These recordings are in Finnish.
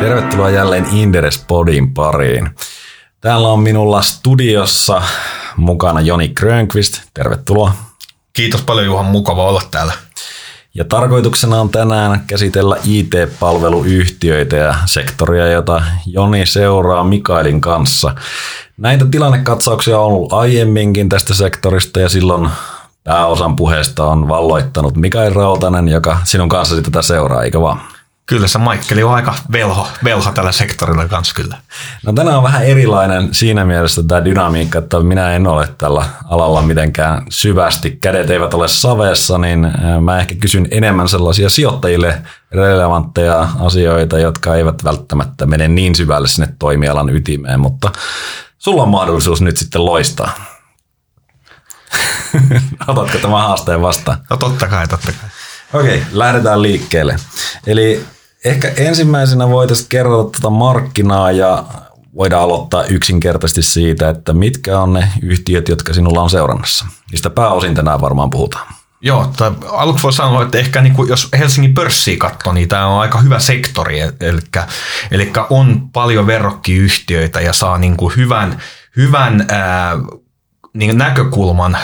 Tervetuloa jälleen Inderes Podin pariin. Täällä on minulla studiossa mukana Joni Grönqvist. Tervetuloa. Kiitos paljon Juhan, mukava olla täällä. Ja tarkoituksena on tänään käsitellä IT-palveluyhtiöitä ja sektoria, jota Joni seuraa Mikaelin kanssa. Näitä tilannekatsauksia on ollut aiemminkin tästä sektorista ja silloin pääosan puheesta on valloittanut Mikael Rautanen, joka sinun kanssa tätä seuraa, eikö vaan? Kyllä se Maikkeli on aika velho, velho tällä sektorilla kanssa kyllä. No tänään on vähän erilainen siinä mielessä tämä dynamiikka, että minä en ole tällä alalla mitenkään syvästi. Kädet eivät ole savessa, niin mä ehkä kysyn enemmän sellaisia sijoittajille relevantteja asioita, jotka eivät välttämättä mene niin syvälle sinne toimialan ytimeen, mutta sulla on mahdollisuus nyt sitten loistaa. Otatko tämän haasteen vastaan? No totta kai, totta kai. Okei, lähdetään liikkeelle. Eli ehkä ensimmäisenä voitaisiin kertoa tuota markkinaa ja voidaan aloittaa yksinkertaisesti siitä, että mitkä on ne yhtiöt, jotka sinulla on seurannassa. Niistä pääosin tänään varmaan puhutaan. Joo, tai aluksi voi sanoa, että ehkä niin kuin, jos Helsingin pörssiä katsoo, niin tämä on aika hyvä sektori, eli, eli on paljon verrokkiyhtiöitä ja saa niin kuin hyvän, hyvän ää, niin näkökulman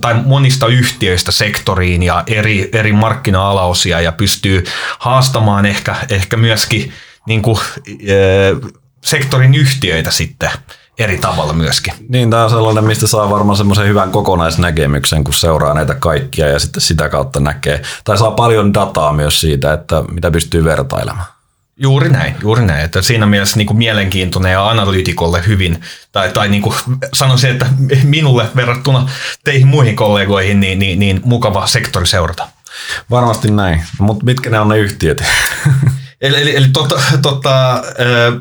tai monista yhtiöistä sektoriin ja eri, eri markkina-alaosia ja pystyy haastamaan ehkä, ehkä myöskin niin kuin, sektorin yhtiöitä sitten eri tavalla myöskin. Niin, tämä on sellainen, mistä saa varmaan semmoisen hyvän kokonaisnäkemyksen, kun seuraa näitä kaikkia ja sitten sitä kautta näkee, tai saa paljon dataa myös siitä, että mitä pystyy vertailemaan. Juuri näin, juuri näin. Että siinä mielessä niin kuin mielenkiintoinen ja analytikolle hyvin, tai, tai niin kuin sanoisin, että minulle verrattuna teihin muihin kollegoihin, niin, niin, niin mukava sektori seurata. Varmasti näin, mutta mitkä ne on ne yhtiöt? Eli, eli, eli tota, tota,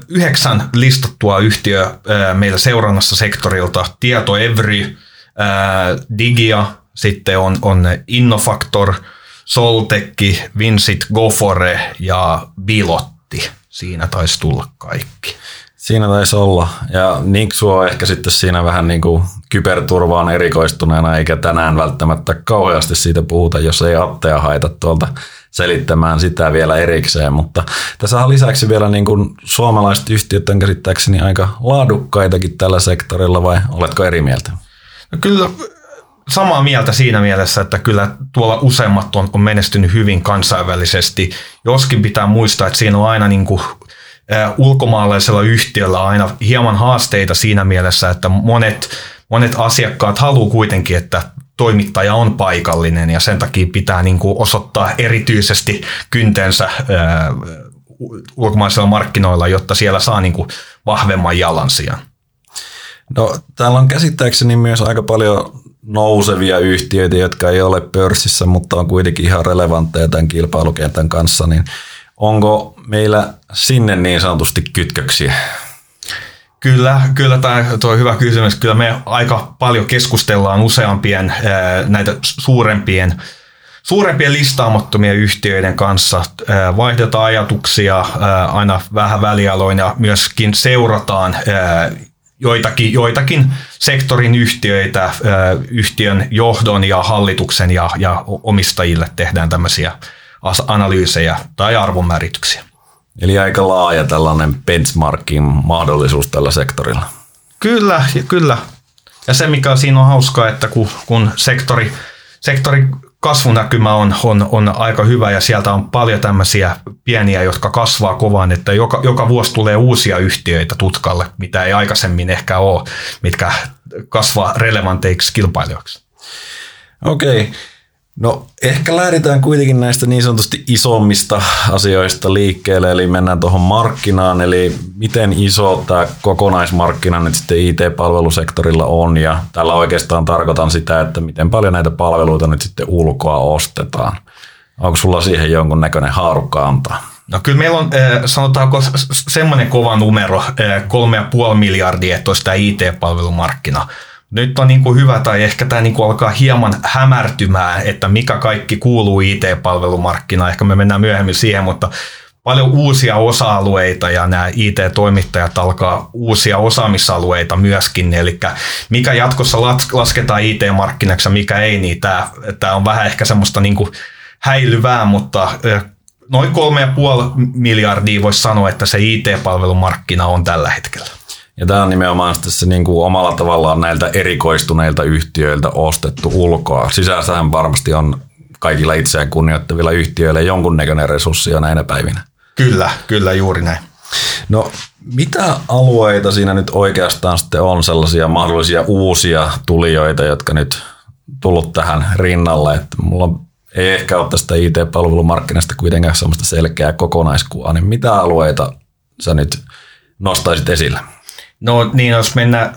yhdeksän listattua yhtiö meillä seurannassa sektorilta. Tieto Evry, Digia, sitten on, on Innofactor, Soltekki, Vincit Gofore ja Bilot paketti. Siinä taisi tulla kaikki. Siinä taisi olla. Ja Nixu on ehkä sitten siinä vähän niin kuin kyberturvaan erikoistuneena, eikä tänään välttämättä kauheasti siitä puhuta, jos ei Attea haita tuolta selittämään sitä vielä erikseen. Mutta tässä on lisäksi vielä niin kuin suomalaiset yhtiöt on käsittääkseni aika laadukkaitakin tällä sektorilla, vai oletko eri mieltä? No kyllä samaa mieltä siinä mielessä, että kyllä tuolla useimmat on, on menestynyt hyvin kansainvälisesti. Joskin pitää muistaa, että siinä on aina niin kuin, ä, ulkomaalaisella yhtiöllä aina hieman haasteita siinä mielessä, että monet, monet asiakkaat haluaa kuitenkin, että toimittaja on paikallinen ja sen takia pitää niin kuin osoittaa erityisesti kyntensä ä, ulkomaisilla markkinoilla, jotta siellä saa niin kuin vahvemman jalansijan. No, täällä on käsittääkseni myös aika paljon nousevia yhtiöitä, jotka ei ole pörssissä, mutta on kuitenkin ihan relevantteja tämän kilpailukentän kanssa, niin onko meillä sinne niin sanotusti kytköksiä? Kyllä, kyllä tämä on hyvä kysymys. Kyllä me aika paljon keskustellaan useampien näitä suurempien suurempien listaamattomien yhtiöiden kanssa vaihdetaan ajatuksia aina vähän välialoin ja myöskin seurataan joitakin, joitakin sektorin yhtiöitä, yhtiön johdon ja hallituksen ja, ja omistajille tehdään tämmöisiä analyysejä tai arvonmäärityksiä. Eli aika laaja tällainen benchmarkin mahdollisuus tällä sektorilla. Kyllä, kyllä. Ja se, mikä siinä on hauskaa, että kun, kun sektori, sektori kasvunäkymä on, on, on aika hyvä ja sieltä on paljon tämmöisiä pieniä, jotka kasvaa kovaan, että joka, joka vuosi tulee uusia yhtiöitä tutkalle, mitä ei aikaisemmin ehkä ole, mitkä kasvaa relevanteiksi kilpailijoiksi. Okei. Okay. No ehkä lähdetään kuitenkin näistä niin sanotusti isommista asioista liikkeelle, eli mennään tuohon markkinaan, eli miten iso tämä kokonaismarkkina nyt sitten IT-palvelusektorilla on, ja tällä oikeastaan tarkoitan sitä, että miten paljon näitä palveluita nyt sitten ulkoa ostetaan. Onko sulla siihen jonkun näköinen haarukka antaa? No kyllä meillä on, eh, sanotaanko, semmoinen kova numero, 3,5 eh, miljardia, että olisi tämä IT-palvelumarkkina. Nyt on niin kuin hyvä tai ehkä tämä niin kuin alkaa hieman hämärtymään, että mikä kaikki kuuluu IT-palvelumarkkinaan. Ehkä me mennään myöhemmin siihen, mutta paljon uusia osa-alueita ja nämä IT-toimittajat alkaa uusia osaamisalueita myöskin. Eli mikä jatkossa lasketaan IT-markkinaksi ja mikä ei, niin tämä, tämä on vähän ehkä semmoista niin kuin häilyvää, mutta noin 3,5 miljardia voisi sanoa, että se IT-palvelumarkkina on tällä hetkellä. Ja tämä on nimenomaan se niin kuin omalla tavallaan näiltä erikoistuneilta yhtiöiltä ostettu ulkoa. Sisässähän varmasti on kaikilla itseään kunnioittavilla yhtiöillä jonkunnäköinen resurssi jo näinä päivinä. Kyllä, kyllä juuri näin. No mitä alueita siinä nyt oikeastaan sitten on sellaisia mahdollisia uusia tulijoita, jotka nyt tullut tähän rinnalle? Että mulla ei ehkä ole tästä IT-palvelumarkkinasta kuitenkaan sellaista selkeää kokonaiskuvaa, niin mitä alueita sä nyt nostaisit esille? No niin, jos mennään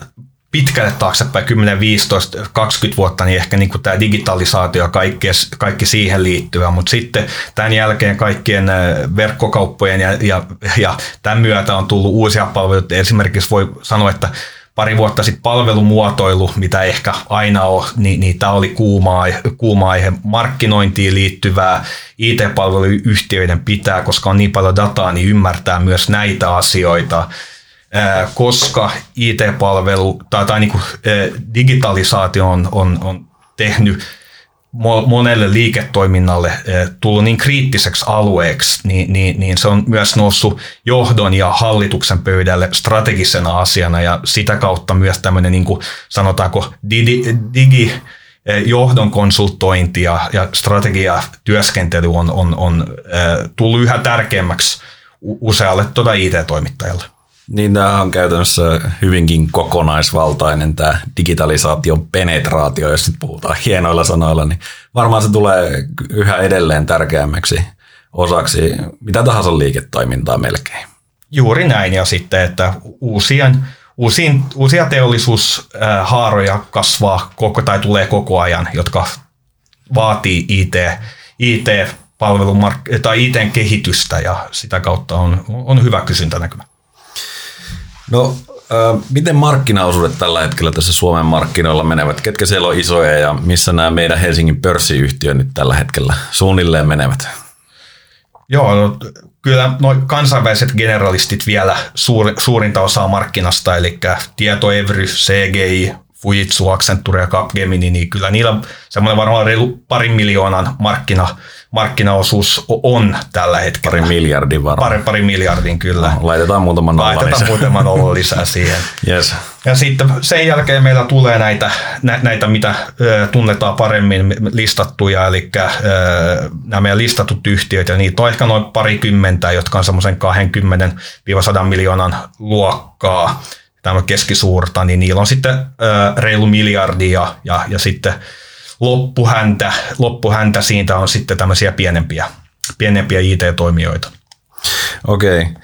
pitkälle taaksepäin, 10, 15, 20 vuotta, niin ehkä niin kuin tämä digitalisaatio ja kaikki, kaikki siihen liittyvä, mutta sitten tämän jälkeen kaikkien verkkokauppojen ja, ja, ja tämän myötä on tullut uusia palveluita. Esimerkiksi voi sanoa, että pari vuotta sitten palvelumuotoilu, mitä ehkä aina on, niin, niin tämä oli kuuma, kuuma aihe markkinointiin liittyvää. IT-palveluyhtiöiden pitää, koska on niin paljon dataa, niin ymmärtää myös näitä asioita koska IT-palvelu tai, tai niin kuin, digitalisaatio on, on, on tehnyt monelle liiketoiminnalle tullut niin kriittiseksi alueeksi, niin, niin, niin se on myös noussut johdon ja hallituksen pöydälle strategisena asiana ja sitä kautta myös tämmöinen niin kuin sanotaanko digi, digi johdon konsultointi ja, ja strategiatyöskentely on, on, on tullut yhä tärkeämmäksi usealle tuota IT-toimittajalle. Niin tämä on käytännössä hyvinkin kokonaisvaltainen tämä digitalisaation penetraatio, jos nyt puhutaan hienoilla sanoilla, niin varmaan se tulee yhä edelleen tärkeämmäksi osaksi mitä tahansa liiketoimintaa melkein. Juuri näin ja sitten, että uusien, uusiin, uusia teollisuushaaroja kasvaa koko, tai tulee koko ajan, jotka vaatii IT, IT palvelumark- tai IT-kehitystä ja sitä kautta on, on hyvä kysyntänäkymä. No, äh, miten markkinaosuudet tällä hetkellä tässä Suomen markkinoilla menevät? Ketkä siellä on isoja ja missä nämä meidän Helsingin pörssiyhtiöt nyt tällä hetkellä suunnilleen menevät? Joo, no, kyllä noin kansainväliset generalistit vielä suur, suurinta osaa markkinasta, eli Tietoevry, CGI, Fujitsu, Accenture ja Capgemini, niin kyllä niillä semmoinen varmaan reilu parin miljoonan markkina, markkinaosuus on tällä hetkellä. Pari miljardin varmaan. Pari, pari miljardin kyllä. No, laitetaan muutama nolla Laitetaan lisää. muutama nolla lisää siihen. yes. Ja sitten sen jälkeen meillä tulee näitä, näitä mitä tunnetaan paremmin listattuja, eli nämä meidän listatut yhtiöt, ja niitä on ehkä noin parikymmentä, jotka on semmoisen 20-100 miljoonan luokkaa tämä keskisuurta, niin niillä on sitten reilu miljardi ja, ja, ja sitten loppuhäntä, loppuhäntä siitä on sitten tämmöisiä pienempiä, pienempiä IT-toimijoita. Okei. Okay.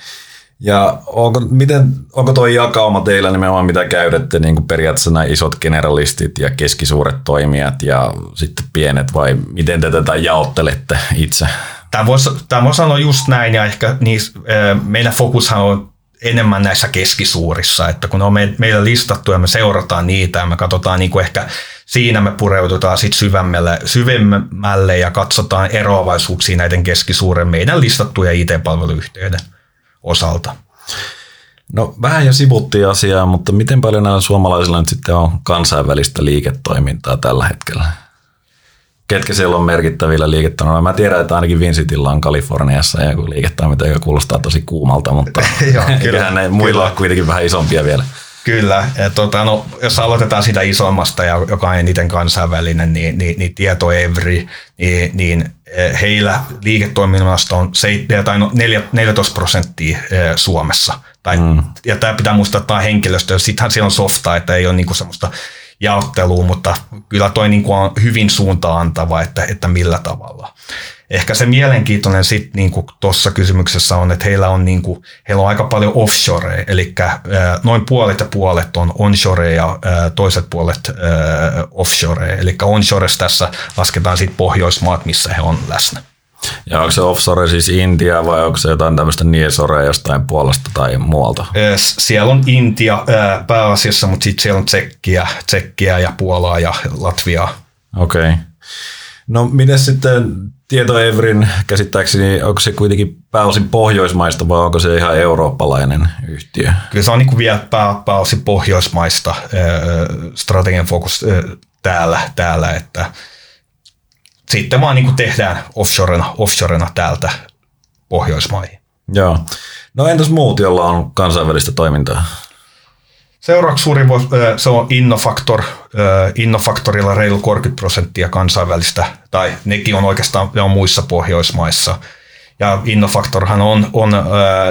Ja onko, miten, onko tuo jakauma teillä nimenomaan, mitä käydette niin kuin periaatteessa nämä isot generalistit ja keskisuuret toimijat ja sitten pienet vai miten te tätä jaottelette itse? Tämä voisi, tämä voisi sanoa just näin ja ehkä niissä, meidän fokushan on enemmän näissä keskisuurissa, että kun ne on meillä listattu ja me seurataan niitä ja me katsotaan niin kuin ehkä siinä me pureudutaan sitten syvemmälle, syvemmälle ja katsotaan eroavaisuuksia näiden keskisuuren meidän listattuja IT-palveluyhtiöiden osalta. No vähän jo sivuttiin asiaa, mutta miten paljon näillä suomalaisilla nyt sitten on kansainvälistä liiketoimintaa tällä hetkellä? Ketkä siellä on merkittävillä liiketoimilla. Mä tiedän, että ainakin Vincitilla on Kaliforniassa joku liiketoiminta, joka kuulostaa tosi kuumalta, mutta Joo, kyllä, ne muilla kyllä. on kuitenkin vähän isompia vielä. Kyllä, ja tota, no, jos aloitetaan sitä isommasta, ja joka on eniten kansainvälinen, niin, niin, niin Tieto Evri, niin, niin eh, heillä liiketoiminnasta on 7, tai no 14 prosenttia eh, Suomessa. Tai, mm. Ja tämä pitää muistaa, että tämä on henkilöstö, sittenhän siellä on softa, että ei ole niinku semmoista jaotteluun, mutta kyllä toi niin kuin on hyvin suuntaantava, että, että millä tavalla. Ehkä se mielenkiintoinen sitten niin tuossa kysymyksessä on, että heillä on, niin kuin, heillä on aika paljon offshore, eli noin puolet ja puolet on onshore ja toiset puolet offshore. Eli onshore tässä lasketaan sitten Pohjoismaat, missä he on läsnä. Ja onko se offshore siis Intia vai onko se jotain tämmöistä niesorea jostain Puolasta tai muualta? Siellä on Intia pääasiassa, mutta sitten siellä on Tsekkiä, Tsekkiä ja Puolaa ja Latviaa. Okei. Okay. No miten sitten Tietoevrin käsittääkseni, onko se kuitenkin pääosin pohjoismaista vai onko se ihan eurooppalainen yhtiö? Kyllä se on niin kuin vielä pää, pääosin pohjoismaista strategian fokus täällä, täällä että sitten vaan niin kuin tehdään offshorena, offshorena täältä, Pohjoismaihin. Joo. No entäs muut, joilla on kansainvälistä toimintaa? Seuraavaksi suuri se on Innofactor. Innofactorilla reilu 30 prosenttia kansainvälistä, tai nekin on oikeastaan ne on muissa Pohjoismaissa. Ja Innofactorhan on, on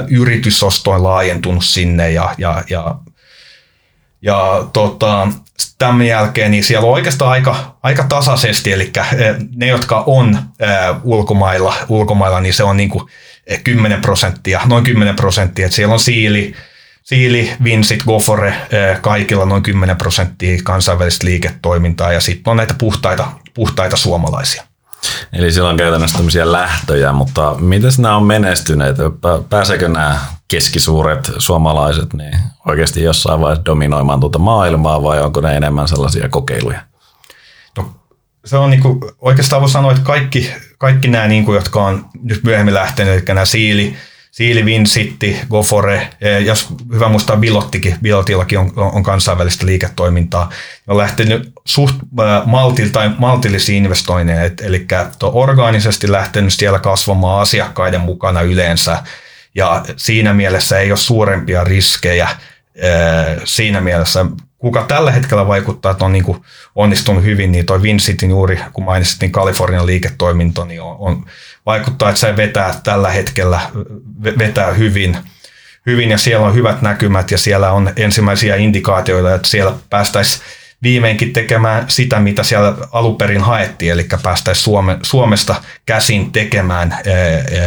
yritysostoin laajentunut sinne ja, ja, ja, ja tota, tämän jälkeen niin siellä on oikeastaan aika, aika tasaisesti, eli ne, jotka on ulkomailla, ulkomailla niin se on niin kuin 10 prosenttia, noin 10 prosenttia, että siellä on Siili, Siili, Vinsit, Gofore, kaikilla noin 10 prosenttia kansainvälistä liiketoimintaa ja sitten on näitä puhtaita, puhtaita suomalaisia. Eli siellä on käytännössä tämmöisiä lähtöjä, mutta miten nämä on menestyneet? Pääseekö nämä keskisuuret suomalaiset niin oikeasti jossain vaiheessa dominoimaan tuota maailmaa vai onko ne enemmän sellaisia kokeiluja? No, se on niinku, oikeastaan voi sanoa, että kaikki, kaikki nämä, niinku, jotka on nyt myöhemmin lähteneet, eli nämä Siili, Siili, Vinsitti, Gofore, e, ja hyvä muistaa Bilottikin, Bilotillakin on, on kansainvälistä liiketoimintaa, on lähtenyt suht maltil, tai maltillisiin investoinneja, eli orgaanisesti lähtenyt siellä kasvamaan asiakkaiden mukana yleensä, ja siinä mielessä ei ole suurempia riskejä siinä mielessä. Kuka tällä hetkellä vaikuttaa, että on niin kuin onnistunut hyvin, niin toi Vincitin juuri, kun mainitsit, niin Kalifornian liiketoiminto, niin on, on, vaikuttaa, että se vetää tällä hetkellä vetää hyvin, hyvin ja siellä on hyvät näkymät ja siellä on ensimmäisiä indikaatioita, että siellä päästäisiin viimeinkin tekemään sitä, mitä siellä aluperin haettiin, eli päästäisiin Suome, Suomesta käsin tekemään ää,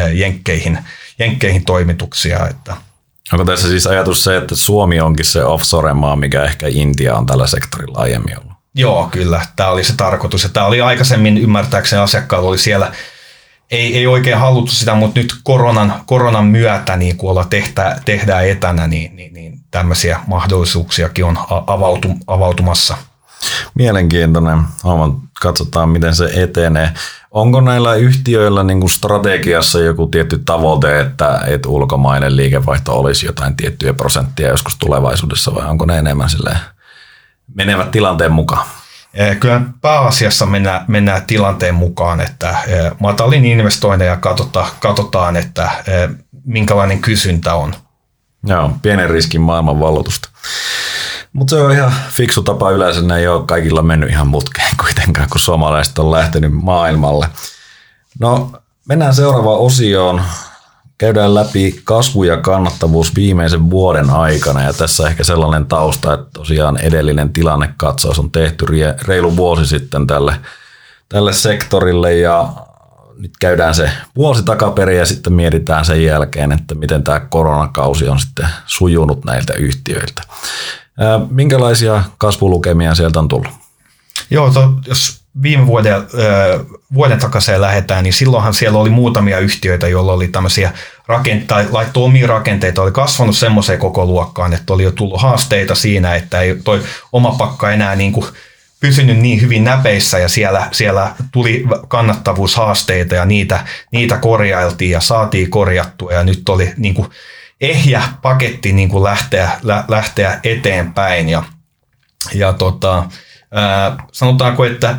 ää, jenkkeihin, jenkkeihin toimituksia. Että. Onko tässä siis ajatus se, että Suomi onkin se offshore-maa, mikä ehkä Intia on tällä sektorilla aiemmin ollut? Joo, kyllä. Tämä oli se tarkoitus. Ja tämä oli aikaisemmin, ymmärtääkseni asiakkaalla oli siellä ei, ei oikein haluttu sitä, mutta nyt koronan, koronan myötä, niin kun olla tehtä, tehdään etänä, niin, niin, niin tämmöisiä mahdollisuuksiakin on avautu, avautumassa. Mielenkiintoinen. Homma. Katsotaan, miten se etenee. Onko näillä yhtiöillä niin kuin strategiassa joku tietty tavoite, että, että ulkomainen liikevaihto olisi jotain tiettyjä prosenttia joskus tulevaisuudessa, vai onko ne enemmän menevät tilanteen mukaan? Kyllä pääasiassa mennään, mennään tilanteen mukaan, että matalin investointeja katsotaan, katsotaan, että minkälainen kysyntä on. Joo, pienen riskin maailman vallotusta. Mutta se on ihan fiksu tapa yleensä, ne ei ole kaikilla mennyt ihan mutkeen kuitenkaan, kun suomalaiset on lähtenyt maailmalle. No, mennään seuraavaan osioon käydään läpi kasvu ja kannattavuus viimeisen vuoden aikana ja tässä ehkä sellainen tausta, että tosiaan edellinen tilannekatsaus on tehty reilu vuosi sitten tälle, tälle sektorille ja nyt käydään se vuosi takaperin ja sitten mietitään sen jälkeen, että miten tämä koronakausi on sitten sujunut näiltä yhtiöiltä. Minkälaisia kasvulukemia sieltä on tullut? Joo, to, jos viime vuoden, vuoden takaisin lähdetään, niin silloinhan siellä oli muutamia yhtiöitä, joilla oli tämmöisiä rakenteita, laittoi omia rakenteita, oli kasvanut semmoiseen koko luokkaan, että oli jo tullut haasteita siinä, että ei toi oma pakka enää niin kuin pysynyt niin hyvin näpeissä ja siellä, siellä tuli kannattavuushaasteita ja niitä, niitä korjailtiin ja saatiin korjattua ja nyt oli niin kuin ehjä paketti niin kuin lähteä, lä, lähteä eteenpäin ja, ja tota, ää, sanotaanko, että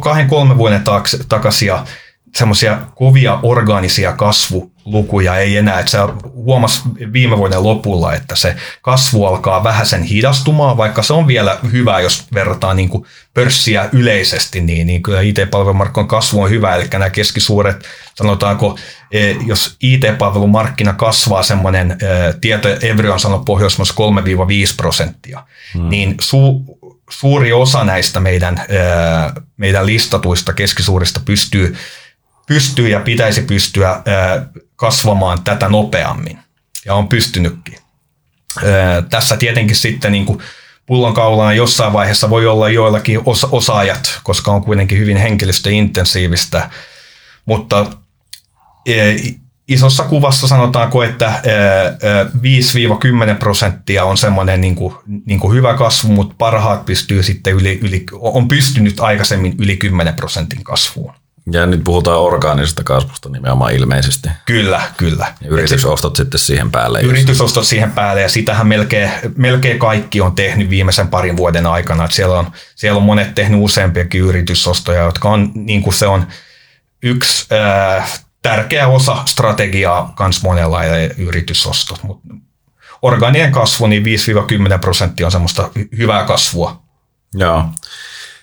kahden kolmen vuoden takaisin ja semmoisia kovia orgaanisia kasvulukuja ei enää. Että se huomasi viime vuoden lopulla, että se kasvu alkaa vähän sen hidastumaan, vaikka se on vielä hyvä, jos verrataan niin kuin pörssiä yleisesti, niin, niin kyllä IT-palvelumarkkinan kasvu on hyvä, eli nämä keskisuuret, sanotaanko, e, jos IT-palvelumarkkina kasvaa semmoinen, e, tieto Evry on sanonut Pohjoismaissa 3-5 prosenttia, hmm. niin su, suuri osa näistä meidän, e, meidän listatuista keskisuurista pystyy pystyy ja pitäisi pystyä kasvamaan tätä nopeammin. Ja on pystynytkin. Tässä tietenkin sitten niin kuin pullonkaulana jossain vaiheessa voi olla joillakin osaajat, koska on kuitenkin hyvin henkilöstöintensiivistä, mutta isossa kuvassa sanotaanko, että 5-10 prosenttia on semmoinen niin kuin, niin kuin hyvä kasvu, mutta parhaat pystyy sitten yli, yli, on pystynyt aikaisemmin yli 10 prosentin kasvuun. Ja nyt puhutaan orgaanisesta kasvusta nimenomaan ilmeisesti. Kyllä, kyllä. Ja yritysostot sitten siihen päälle. Yritysostot siihen päälle ja sitähän melkein, melkein kaikki on tehnyt viimeisen parin vuoden aikana. Että siellä, on, siellä on monet tehnyt useampiakin yritysostoja, jotka on niin kuin se on yksi äh, tärkeä osa strategiaa kans monella yritysostot. Mutta organien kasvu, niin 5-10 prosenttia on semmoista hyvää kasvua. Joo.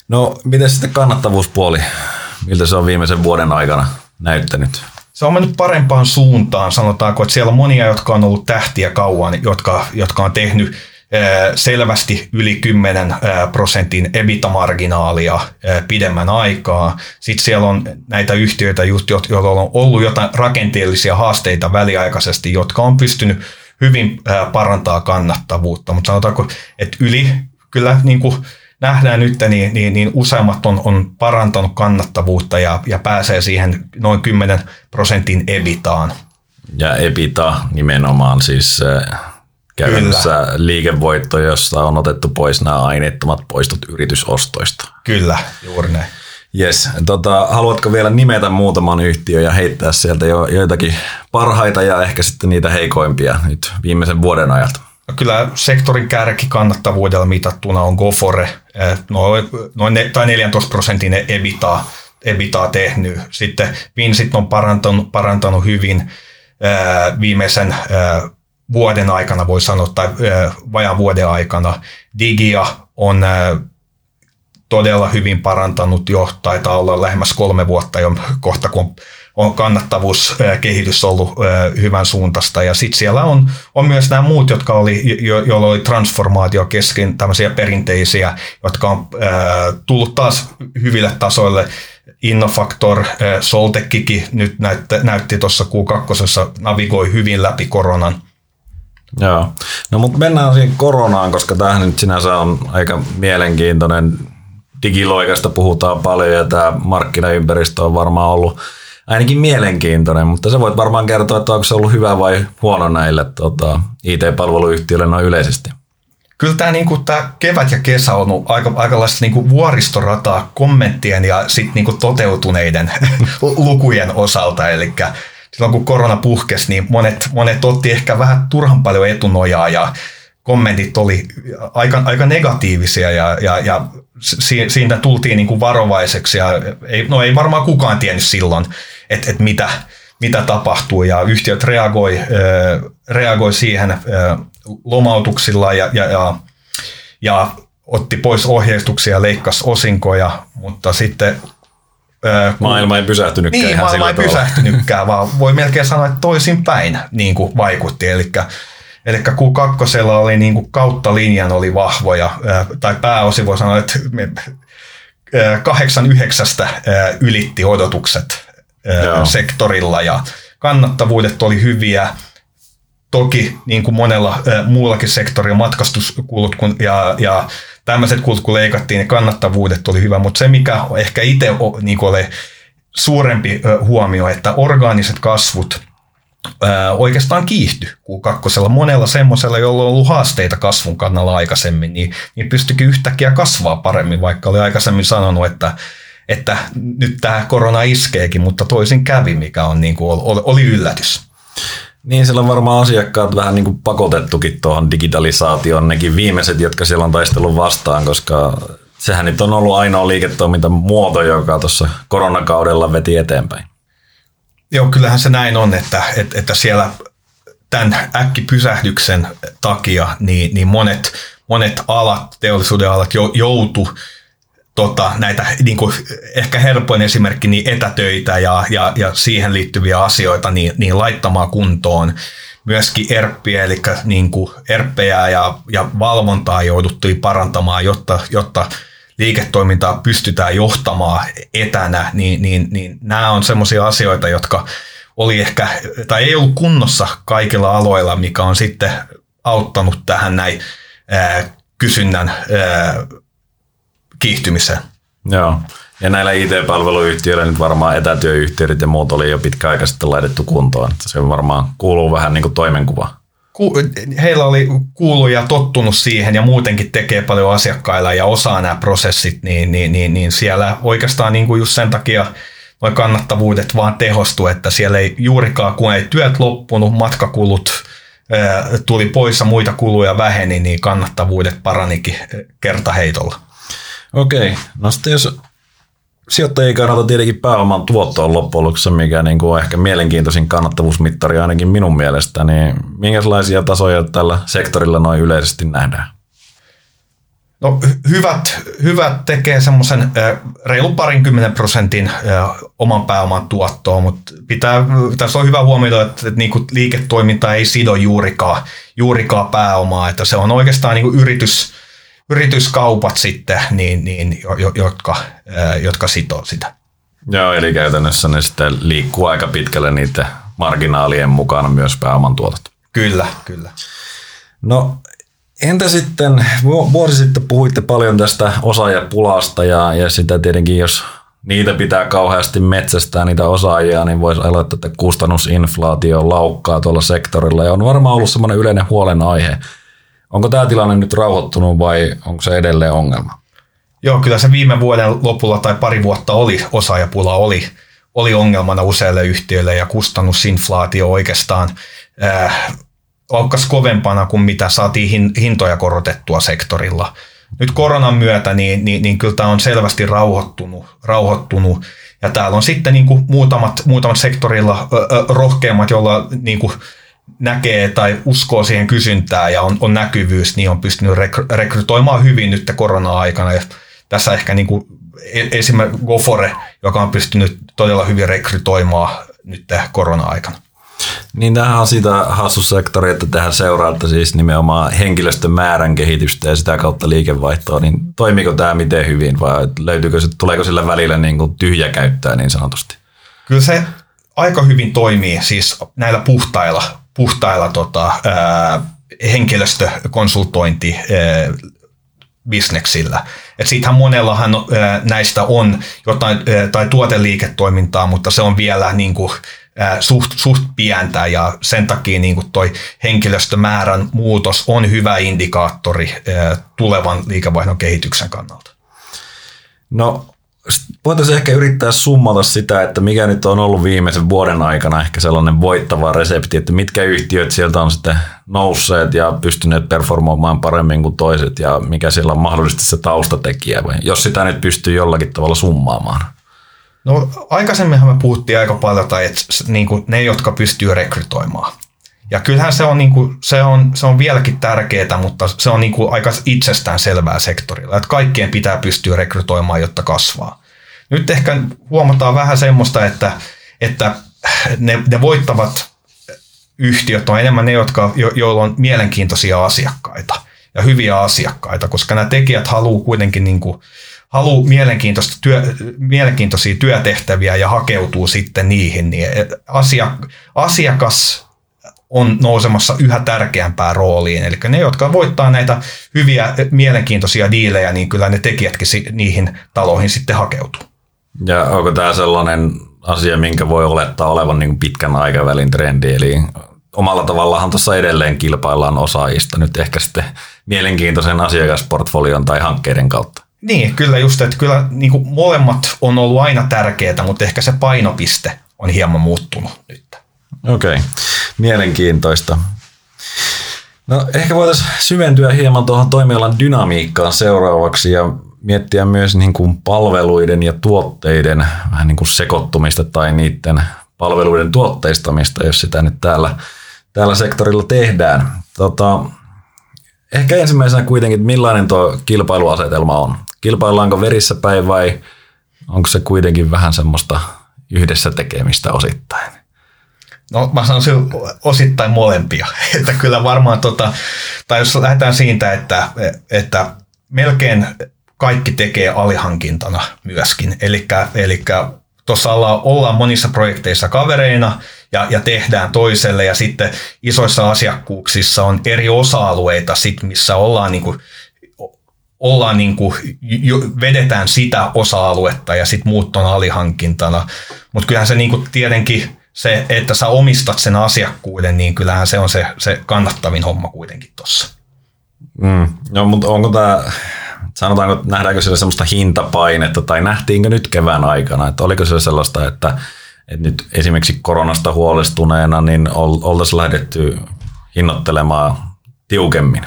No, miten sitten kannattavuuspuoli? Miltä se on viimeisen vuoden aikana näyttänyt? Se on mennyt parempaan suuntaan, sanotaanko, että siellä on monia, jotka on ollut tähtiä kauan, jotka, jotka on tehnyt selvästi yli 10 prosentin ebita-marginaalia pidemmän aikaa. Sitten siellä on näitä yhtiöitä, joilla on ollut jotain rakenteellisia haasteita väliaikaisesti, jotka on pystynyt hyvin parantaa kannattavuutta, mutta sanotaanko, että yli kyllä niin kuin nähdään nyt, niin, niin, niin useammat on, on parantanut kannattavuutta ja, ja pääsee siihen noin 10 prosentin ebitaan. Ja ebita nimenomaan siis käytännössä Kyllä. liikevoitto, josta on otettu pois nämä aineettomat poistot yritysostoista. Kyllä, juuri näin. Yes. Tota, haluatko vielä nimetä muutaman yhtiön ja heittää sieltä jo, joitakin parhaita ja ehkä sitten niitä heikoimpia nyt viimeisen vuoden ajalta? Kyllä sektorin kärki kannattavuudella mitattuna on Gofore, noin, noin ne, tai 14 prosentin ebitaa, ebitaa tehnyt. Sitten Vinsit on parantanut, parantanut hyvin viimeisen vuoden aikana, voi sanoa, tai vajaan vuoden aikana. Digia on todella hyvin parantanut jo, taitaa olla lähemmäs kolme vuotta jo kohta, kun on kannattavuuskehitys ollut hyvän suuntaista. Ja sitten siellä on, on myös nämä muut, jotka oli, jo, joilla oli transformaatio kesken, tämmöisiä perinteisiä, jotka on tullut taas hyville tasoille. Innofactor, Soltekkikin nyt näytti, näytti tuossa Q2 navigoi hyvin läpi koronan. Joo. No mutta mennään siihen koronaan, koska tämähän nyt sinänsä on aika mielenkiintoinen. Digiloikasta puhutaan paljon ja tämä markkinaympäristö on varmaan ollut ainakin mielenkiintoinen, mutta sä voit varmaan kertoa, että onko se ollut hyvä vai huono näille tota, IT-palveluyhtiöille noin yleisesti. Kyllä tämä, niin kuin, tämä kevät ja kesä on ollut aika, aikalaista niin kuin vuoristorataa kommenttien ja sit, niin kuin toteutuneiden lukujen osalta. Eli silloin kun korona puhkesi, niin monet, monet otti ehkä vähän turhan paljon etunojaa ja kommentit oli aika, aika negatiivisia ja, ja, ja siitä tultiin niin kuin varovaiseksi ja ei, no ei varmaan kukaan tiennyt silloin, että, että mitä, mitä tapahtuu ja yhtiöt reagoi, reagoi siihen lomautuksilla ja, ja, ja, ja otti pois ohjeistuksia ja leikkasi osinkoja, mutta sitten Maailma ei pysähtynytkään niin, ihan maailma ei pysähtynytkään, vaan voi melkein sanoa, että toisinpäin niin kuin vaikutti. Eli Eli Q2 oli niin kuin kautta linjan oli vahvoja, tai pääosin voi sanoa, että kahdeksan yhdeksästä ylitti odotukset Joo. sektorilla ja kannattavuudet oli hyviä. Toki niin kuin monella muullakin sektorilla matkastuskulut kun, ja, ja tämmöiset kulut kun leikattiin, niin kannattavuudet oli hyvä, mutta se mikä ehkä itse niin oli suurempi huomio, että orgaaniset kasvut oikeastaan kiihty Q2. Monella semmoisella, jolla on ollut haasteita kasvun kannalla aikaisemmin, niin, niin pystyikin yhtäkkiä kasvaa paremmin, vaikka oli aikaisemmin sanonut, että, että nyt tämä korona iskeekin, mutta toisin kävi, mikä on niin kuin, oli, oli yllätys. Niin, siellä on varmaan asiakkaat vähän niin kuin pakotettukin tuohon digitalisaatioon, nekin viimeiset, jotka siellä on taistellut vastaan, koska sehän nyt on ollut ainoa liiketoimintamuoto, joka tuossa koronakaudella veti eteenpäin. Joo, kyllähän se näin on, että, että, että siellä tämän äkkipysähdyksen takia niin, niin monet, monet alat, teollisuuden alat joutu tota, näitä niin kuin, ehkä helpoin esimerkki niin etätöitä ja, ja, ja siihen liittyviä asioita niin, niin laittamaan kuntoon. Myöskin ERPiä, eli niin kuin ERPejä ja, ja valvontaa jouduttiin parantamaan, jotta, jotta liiketoimintaa pystytään johtamaan etänä, niin, niin, niin nämä on sellaisia asioita, jotka oli ehkä, tai ei ollut kunnossa kaikilla aloilla, mikä on sitten auttanut tähän näin ää, kysynnän ää, kiihtymiseen. Joo. Ja näillä IT-palveluyhtiöillä nyt varmaan etätyöyhtiöt ja muut oli jo pitkä aika sitten laitettu kuntoon. Se varmaan kuuluu vähän niin kuin toimenkuva heillä oli kuulu ja tottunut siihen ja muutenkin tekee paljon asiakkailla ja osaa nämä prosessit, niin, niin, niin, niin siellä oikeastaan niin kuin just sen takia noin kannattavuudet vaan tehostu, että siellä ei juurikaan, kun ei työt loppunut, matkakulut tuli pois ja muita kuluja väheni, niin kannattavuudet paranikin kertaheitolla. Okei, no sitten jos sijoittajien kannalta tietenkin pääoman tuotto on loppujen lopuksi mikä niin kuin on ehkä mielenkiintoisin kannattavuusmittari ainakin minun mielestä. Niin minkälaisia tasoja tällä sektorilla noin yleisesti nähdään? No hyvät, hyvät tekee semmoisen reilu parinkymmenen prosentin oman pääoman tuottoa, mutta pitää, tässä on hyvä huomioida, että, että niin liiketoiminta ei sido juurikaan, juurikaan pääomaa, että se on oikeastaan niin yritys, yrityskaupat sitten, niin, niin, jotka, jotka sitoo sitä. Joo, eli käytännössä ne sitten liikkuu aika pitkälle niiden marginaalien mukana myös pääoman tuotot. Kyllä, kyllä. No entä sitten, vuosi sitten puhuitte paljon tästä osaajapulasta ja, ja sitä tietenkin, jos niitä pitää kauheasti metsästää, niitä osaajia, niin voisi aloittaa, että kustannusinflaatio laukkaa tuolla sektorilla ja on varmaan ollut semmoinen yleinen huolenaihe. Onko tämä tilanne nyt rauhoittunut vai onko se edelleen ongelma? Joo, kyllä se viime vuoden lopulla tai pari vuotta oli, osaajapula oli, oli ongelmana useille yhtiöille ja kustannusinflaatio oikeastaan äh, laukkas kovempana kuin mitä saatiin hintoja korotettua sektorilla. Nyt koronan myötä niin, niin, niin kyllä tämä on selvästi rauhoittunut, rauhoittunut ja täällä on sitten niin kuin muutamat, muutamat sektorilla ö, ö, rohkeammat, joilla niin kuin näkee tai uskoo siihen kysyntää ja on, on näkyvyys, niin on pystynyt rekrytoimaan hyvin nyt korona-aikana. Ja tässä ehkä niin kuin e-, esimerkiksi Gofore, joka on pystynyt todella hyvin rekrytoimaan nyt korona-aikana. Niin tämähän on sitä hassusektori, että tähän seuraatte siis nimenomaan henkilöstön määrän kehitystä ja sitä kautta liikevaihtoa, niin toimiko tämä miten hyvin vai löytyykö se, tuleeko sillä välillä niin kuin tyhjä käyttää niin sanotusti? Kyllä se aika hyvin toimii siis näillä puhtailla, puhtailla tota, henkilöstökonsultointi bisneksillä. Siitähän monellahan näistä on jotain tai tuoteliiketoimintaa, mutta se on vielä niin kuin, suht, suht pientä ja sen takia niin kuin toi henkilöstömäärän muutos on hyvä indikaattori tulevan liikevaihdon kehityksen kannalta. No voitaisiin ehkä yrittää summata sitä, että mikä nyt on ollut viimeisen vuoden aikana ehkä sellainen voittava resepti, että mitkä yhtiöt sieltä on sitten nousseet ja pystyneet performoimaan paremmin kuin toiset ja mikä siellä on mahdollisesti se taustatekijä, vai jos sitä nyt pystyy jollakin tavalla summaamaan. No aikaisemminhan me puhuttiin aika paljon, tai että niin kuin ne, jotka pystyy rekrytoimaan. Ja kyllähän se on, niin kuin, se on, se on vieläkin tärkeää, mutta se on niin kuin aika itsestään selvää sektorilla, että kaikkien pitää pystyä rekrytoimaan, jotta kasvaa. Nyt ehkä huomataan vähän semmoista, että, että ne, ne voittavat yhtiöt on enemmän ne, jotka, jo, joilla on mielenkiintoisia asiakkaita ja hyviä asiakkaita, koska nämä tekijät haluaa kuitenkin niin kuin, haluaa mielenkiintoista työ, mielenkiintoisia työtehtäviä ja hakeutuu sitten niihin, niin asiakas on nousemassa yhä tärkeämpään rooliin. Eli ne, jotka voittaa näitä hyviä, mielenkiintoisia diilejä, niin kyllä ne tekijätkin niihin taloihin sitten hakeutuu. Ja onko tämä sellainen asia, minkä voi olettaa olevan niin pitkän aikavälin trendi, eli omalla tavallaan tuossa edelleen kilpaillaan osaajista nyt ehkä sitten mielenkiintoisen asiakasportfolion tai hankkeiden kautta. Niin, kyllä just, että kyllä niin kuin molemmat on ollut aina tärkeää, mutta ehkä se painopiste on hieman muuttunut nyt. Okei, okay. mielenkiintoista. No ehkä voitaisiin syventyä hieman tuohon toimialan dynamiikkaan seuraavaksi ja miettiä myös niin kuin palveluiden ja tuotteiden vähän niin kuin sekoittumista tai niiden palveluiden tuotteistamista, jos sitä nyt täällä, täällä sektorilla tehdään. Tota, ehkä ensimmäisenä kuitenkin, millainen tuo kilpailuasetelma on? Kilpaillaanko verissä päin vai onko se kuitenkin vähän semmoista yhdessä tekemistä osittain? No mä sanoisin osittain molempia. että kyllä varmaan, tota, tai jos lähdetään siitä, että, että melkein kaikki tekee alihankintana myöskin. Eli tuossa ollaan, ollaan monissa projekteissa kavereina ja, ja tehdään toiselle ja sitten isoissa asiakkuuksissa on eri osa-alueita, sit, missä ollaan niin kuin ollaan niin kuin, vedetään sitä osa-aluetta ja sitten muut on alihankintana. Mutta kyllähän se niin kuin tietenkin se, että sä omistat sen asiakkuuden, niin kyllähän se on se, se kannattavin homma kuitenkin tuossa. Mm. No, mutta onko tämä, sanotaanko, nähdäänkö siellä sellaista hintapainetta tai nähtiinkö nyt kevään aikana, että oliko se sellaista, että, että nyt esimerkiksi koronasta huolestuneena, niin oltaisiin lähdetty hinnoittelemaan tiukemmin?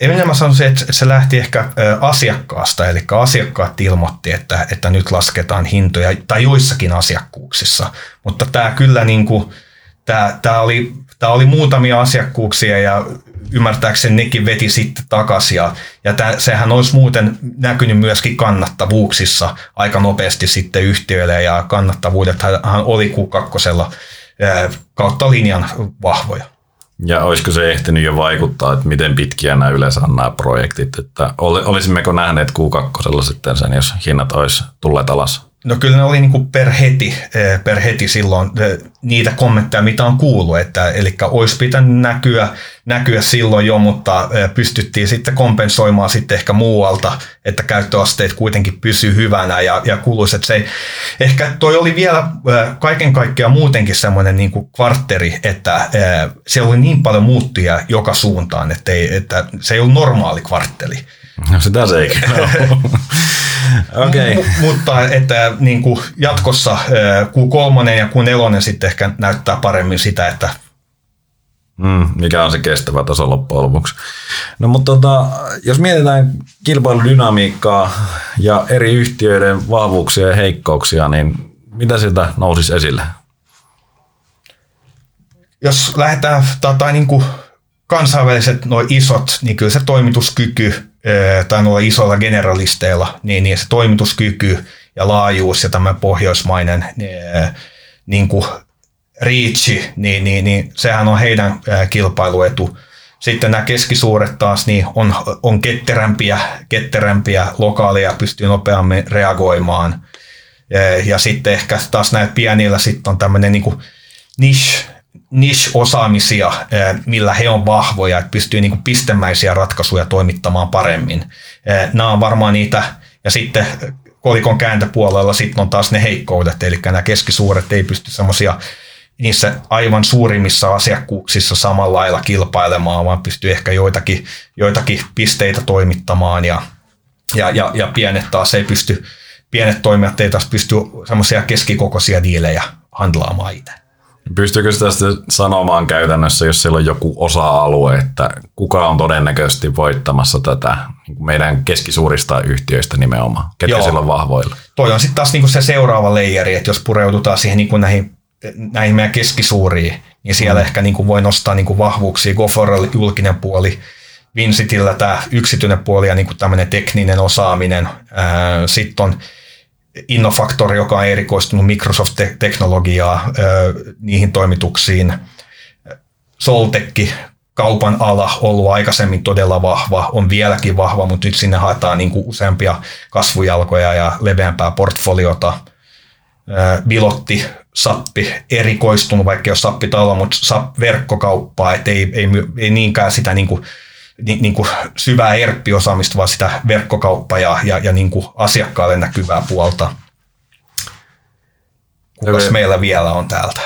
enemmän sanoisin, että se lähti ehkä asiakkaasta, eli asiakkaat ilmoitti, että, että nyt lasketaan hintoja, tai joissakin asiakkuuksissa. Mutta tämä kyllä niin kuin, tämä, tämä, oli, tämä oli muutamia asiakkuuksia ja ymmärtääkseni nekin veti sitten takaisin. Ja, ja tämä, sehän olisi muuten näkynyt myöskin kannattavuuksissa aika nopeasti sitten yhtiöille ja kannattavuudethan oli Q2 kautta linjan vahvoja. Ja olisiko se ehtinyt jo vaikuttaa, että miten pitkiä nämä yleensä on nämä projektit, että olisimmeko nähneet Q2 sitten sen, jos hinnat olisi tulleet alas? No kyllä ne oli niin kuin per heti, eh, per heti silloin eh, niitä kommentteja, mitä on kuullut, että eli olisi pitänyt näkyä, näkyä silloin jo, mutta eh, pystyttiin sitten kompensoimaan sitten ehkä muualta, että käyttöasteet kuitenkin pysyy hyvänä ja, ja kuluisi, että se ehkä toi oli vielä kaiken kaikkiaan muutenkin semmoinen niin kuin kvartteri, että siellä oli niin paljon muuttuja joka suuntaan, että, ei, että se ei ollut normaali kvartteli. No sitä se ei okay. M- mutta että niin kuin jatkossa Q3 ja Q4 sitten ehkä näyttää paremmin sitä, että Mm, mikä on se kestävä taso loppujen lopuksi. No mutta tota, jos mietitään kilpailudynamiikkaa ja eri yhtiöiden vahvuuksia ja heikkouksia, niin mitä sieltä nousisi esille? Jos lähdetään tota, niin kuin kansainväliset noin isot, niin kyllä se toimituskyky tai noilla isoilla generalisteilla, niin, niin se toimituskyky ja laajuus ja tämä pohjoismainen niin kuin reachi, niin, niin, niin sehän on heidän kilpailuetu. Sitten nämä keskisuuret taas niin on, on ketterämpiä, ketterämpiä lokaaleja, pystyy nopeammin reagoimaan. Ja, sitten ehkä taas näitä pienillä sitten on tämmöinen niin niche, niche-osaamisia, millä he on vahvoja, että pystyy niin pistemäisiä ratkaisuja toimittamaan paremmin. Nämä on varmaan niitä, ja sitten kolikon kääntöpuolella sitten on taas ne heikkoudet, eli nämä keskisuuret ei pysty semmoisia niissä aivan suurimmissa asiakkuuksissa samalla lailla kilpailemaan, vaan pystyy ehkä joitakin, joitakin pisteitä toimittamaan ja, ja, ja, ja pienet taas ei pysty, pienet toimijat ei taas pysty semmoisia keskikokoisia diilejä handlaamaan itse. Pystyykö sitä sanomaan käytännössä, jos siellä on joku osa-alue, että kuka on todennäköisesti voittamassa tätä niin meidän keskisuurista yhtiöistä nimenomaan, ketkä Joo. siellä on vahvoilla? Toi on sitten taas niinku se seuraava leijeri, että jos pureudutaan siihen niinku näihin, näihin meidän keskisuuriin, niin siellä mm. ehkä niinku voi nostaa niinku vahvuuksia. Goforella julkinen puoli, Vincitillä tämä yksityinen puoli ja niinku tämmöinen tekninen osaaminen. Sitten on Innofactor, joka on erikoistunut Microsoft-teknologiaa niihin toimituksiin. Soltekki, kaupan ala, ollut aikaisemmin todella vahva, on vieläkin vahva, mutta nyt sinne haetaan niin kuin useampia kasvujalkoja ja leveämpää portfoliota. Bilotti, Sappi, erikoistunut, vaikka jos Sappi talo, mutta SAP verkkokauppaa, ei, ei, ei niinkään sitä niin kuin niin, niin kuin syvää ERP-osaamista, vaan sitä verkkokauppaa ja, ja, ja niin kuin asiakkaalle näkyvää puolta. Kukas okay. meillä vielä on täältä?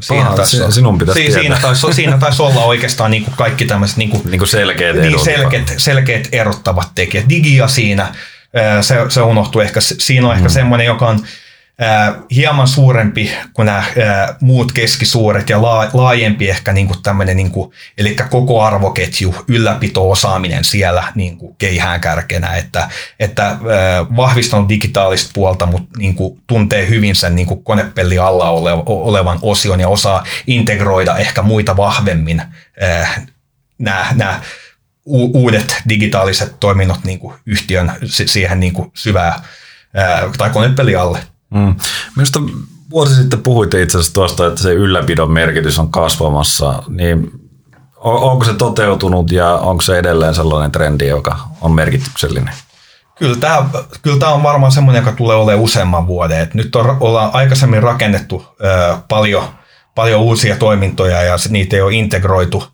Siinä taisi, sinun pitäisi siinä, siinä, taisi, siinä taisi olla oikeastaan niin kuin kaikki tämmöiset niin kuin, niin kuin selkeät, niin, selkeät, selkeät erottavat tekijät. Digia siinä, se, se unohtuu ehkä. Siinä on ehkä mm. semmoinen, joka on hieman suurempi kuin nämä muut keskisuuret ja laajempi ehkä niin kuin tämmöinen, niin kuin, eli koko arvoketju, ylläpito-osaaminen siellä niin kuin keihään kärkenä, että, että vahvistanut digitaalista puolta, mutta niin kuin tuntee hyvin sen niin kuin konepelli alla olevan osion ja osaa integroida ehkä muita vahvemmin nämä, nämä uudet digitaaliset toiminnot niin kuin yhtiön siihen niin kuin syvää tai konepeli alle. Mm. Minusta vuosi sitten puhuitte itse asiassa tuosta, että se ylläpidon merkitys on kasvamassa, niin onko se toteutunut ja onko se edelleen sellainen trendi, joka on merkityksellinen? Kyllä tämä, kyllä tämä on varmaan semmoinen, joka tulee olemaan useamman vuoden. Et nyt on, ollaan aikaisemmin rakennettu ö, paljon, paljon uusia toimintoja ja niitä ei ole integroitu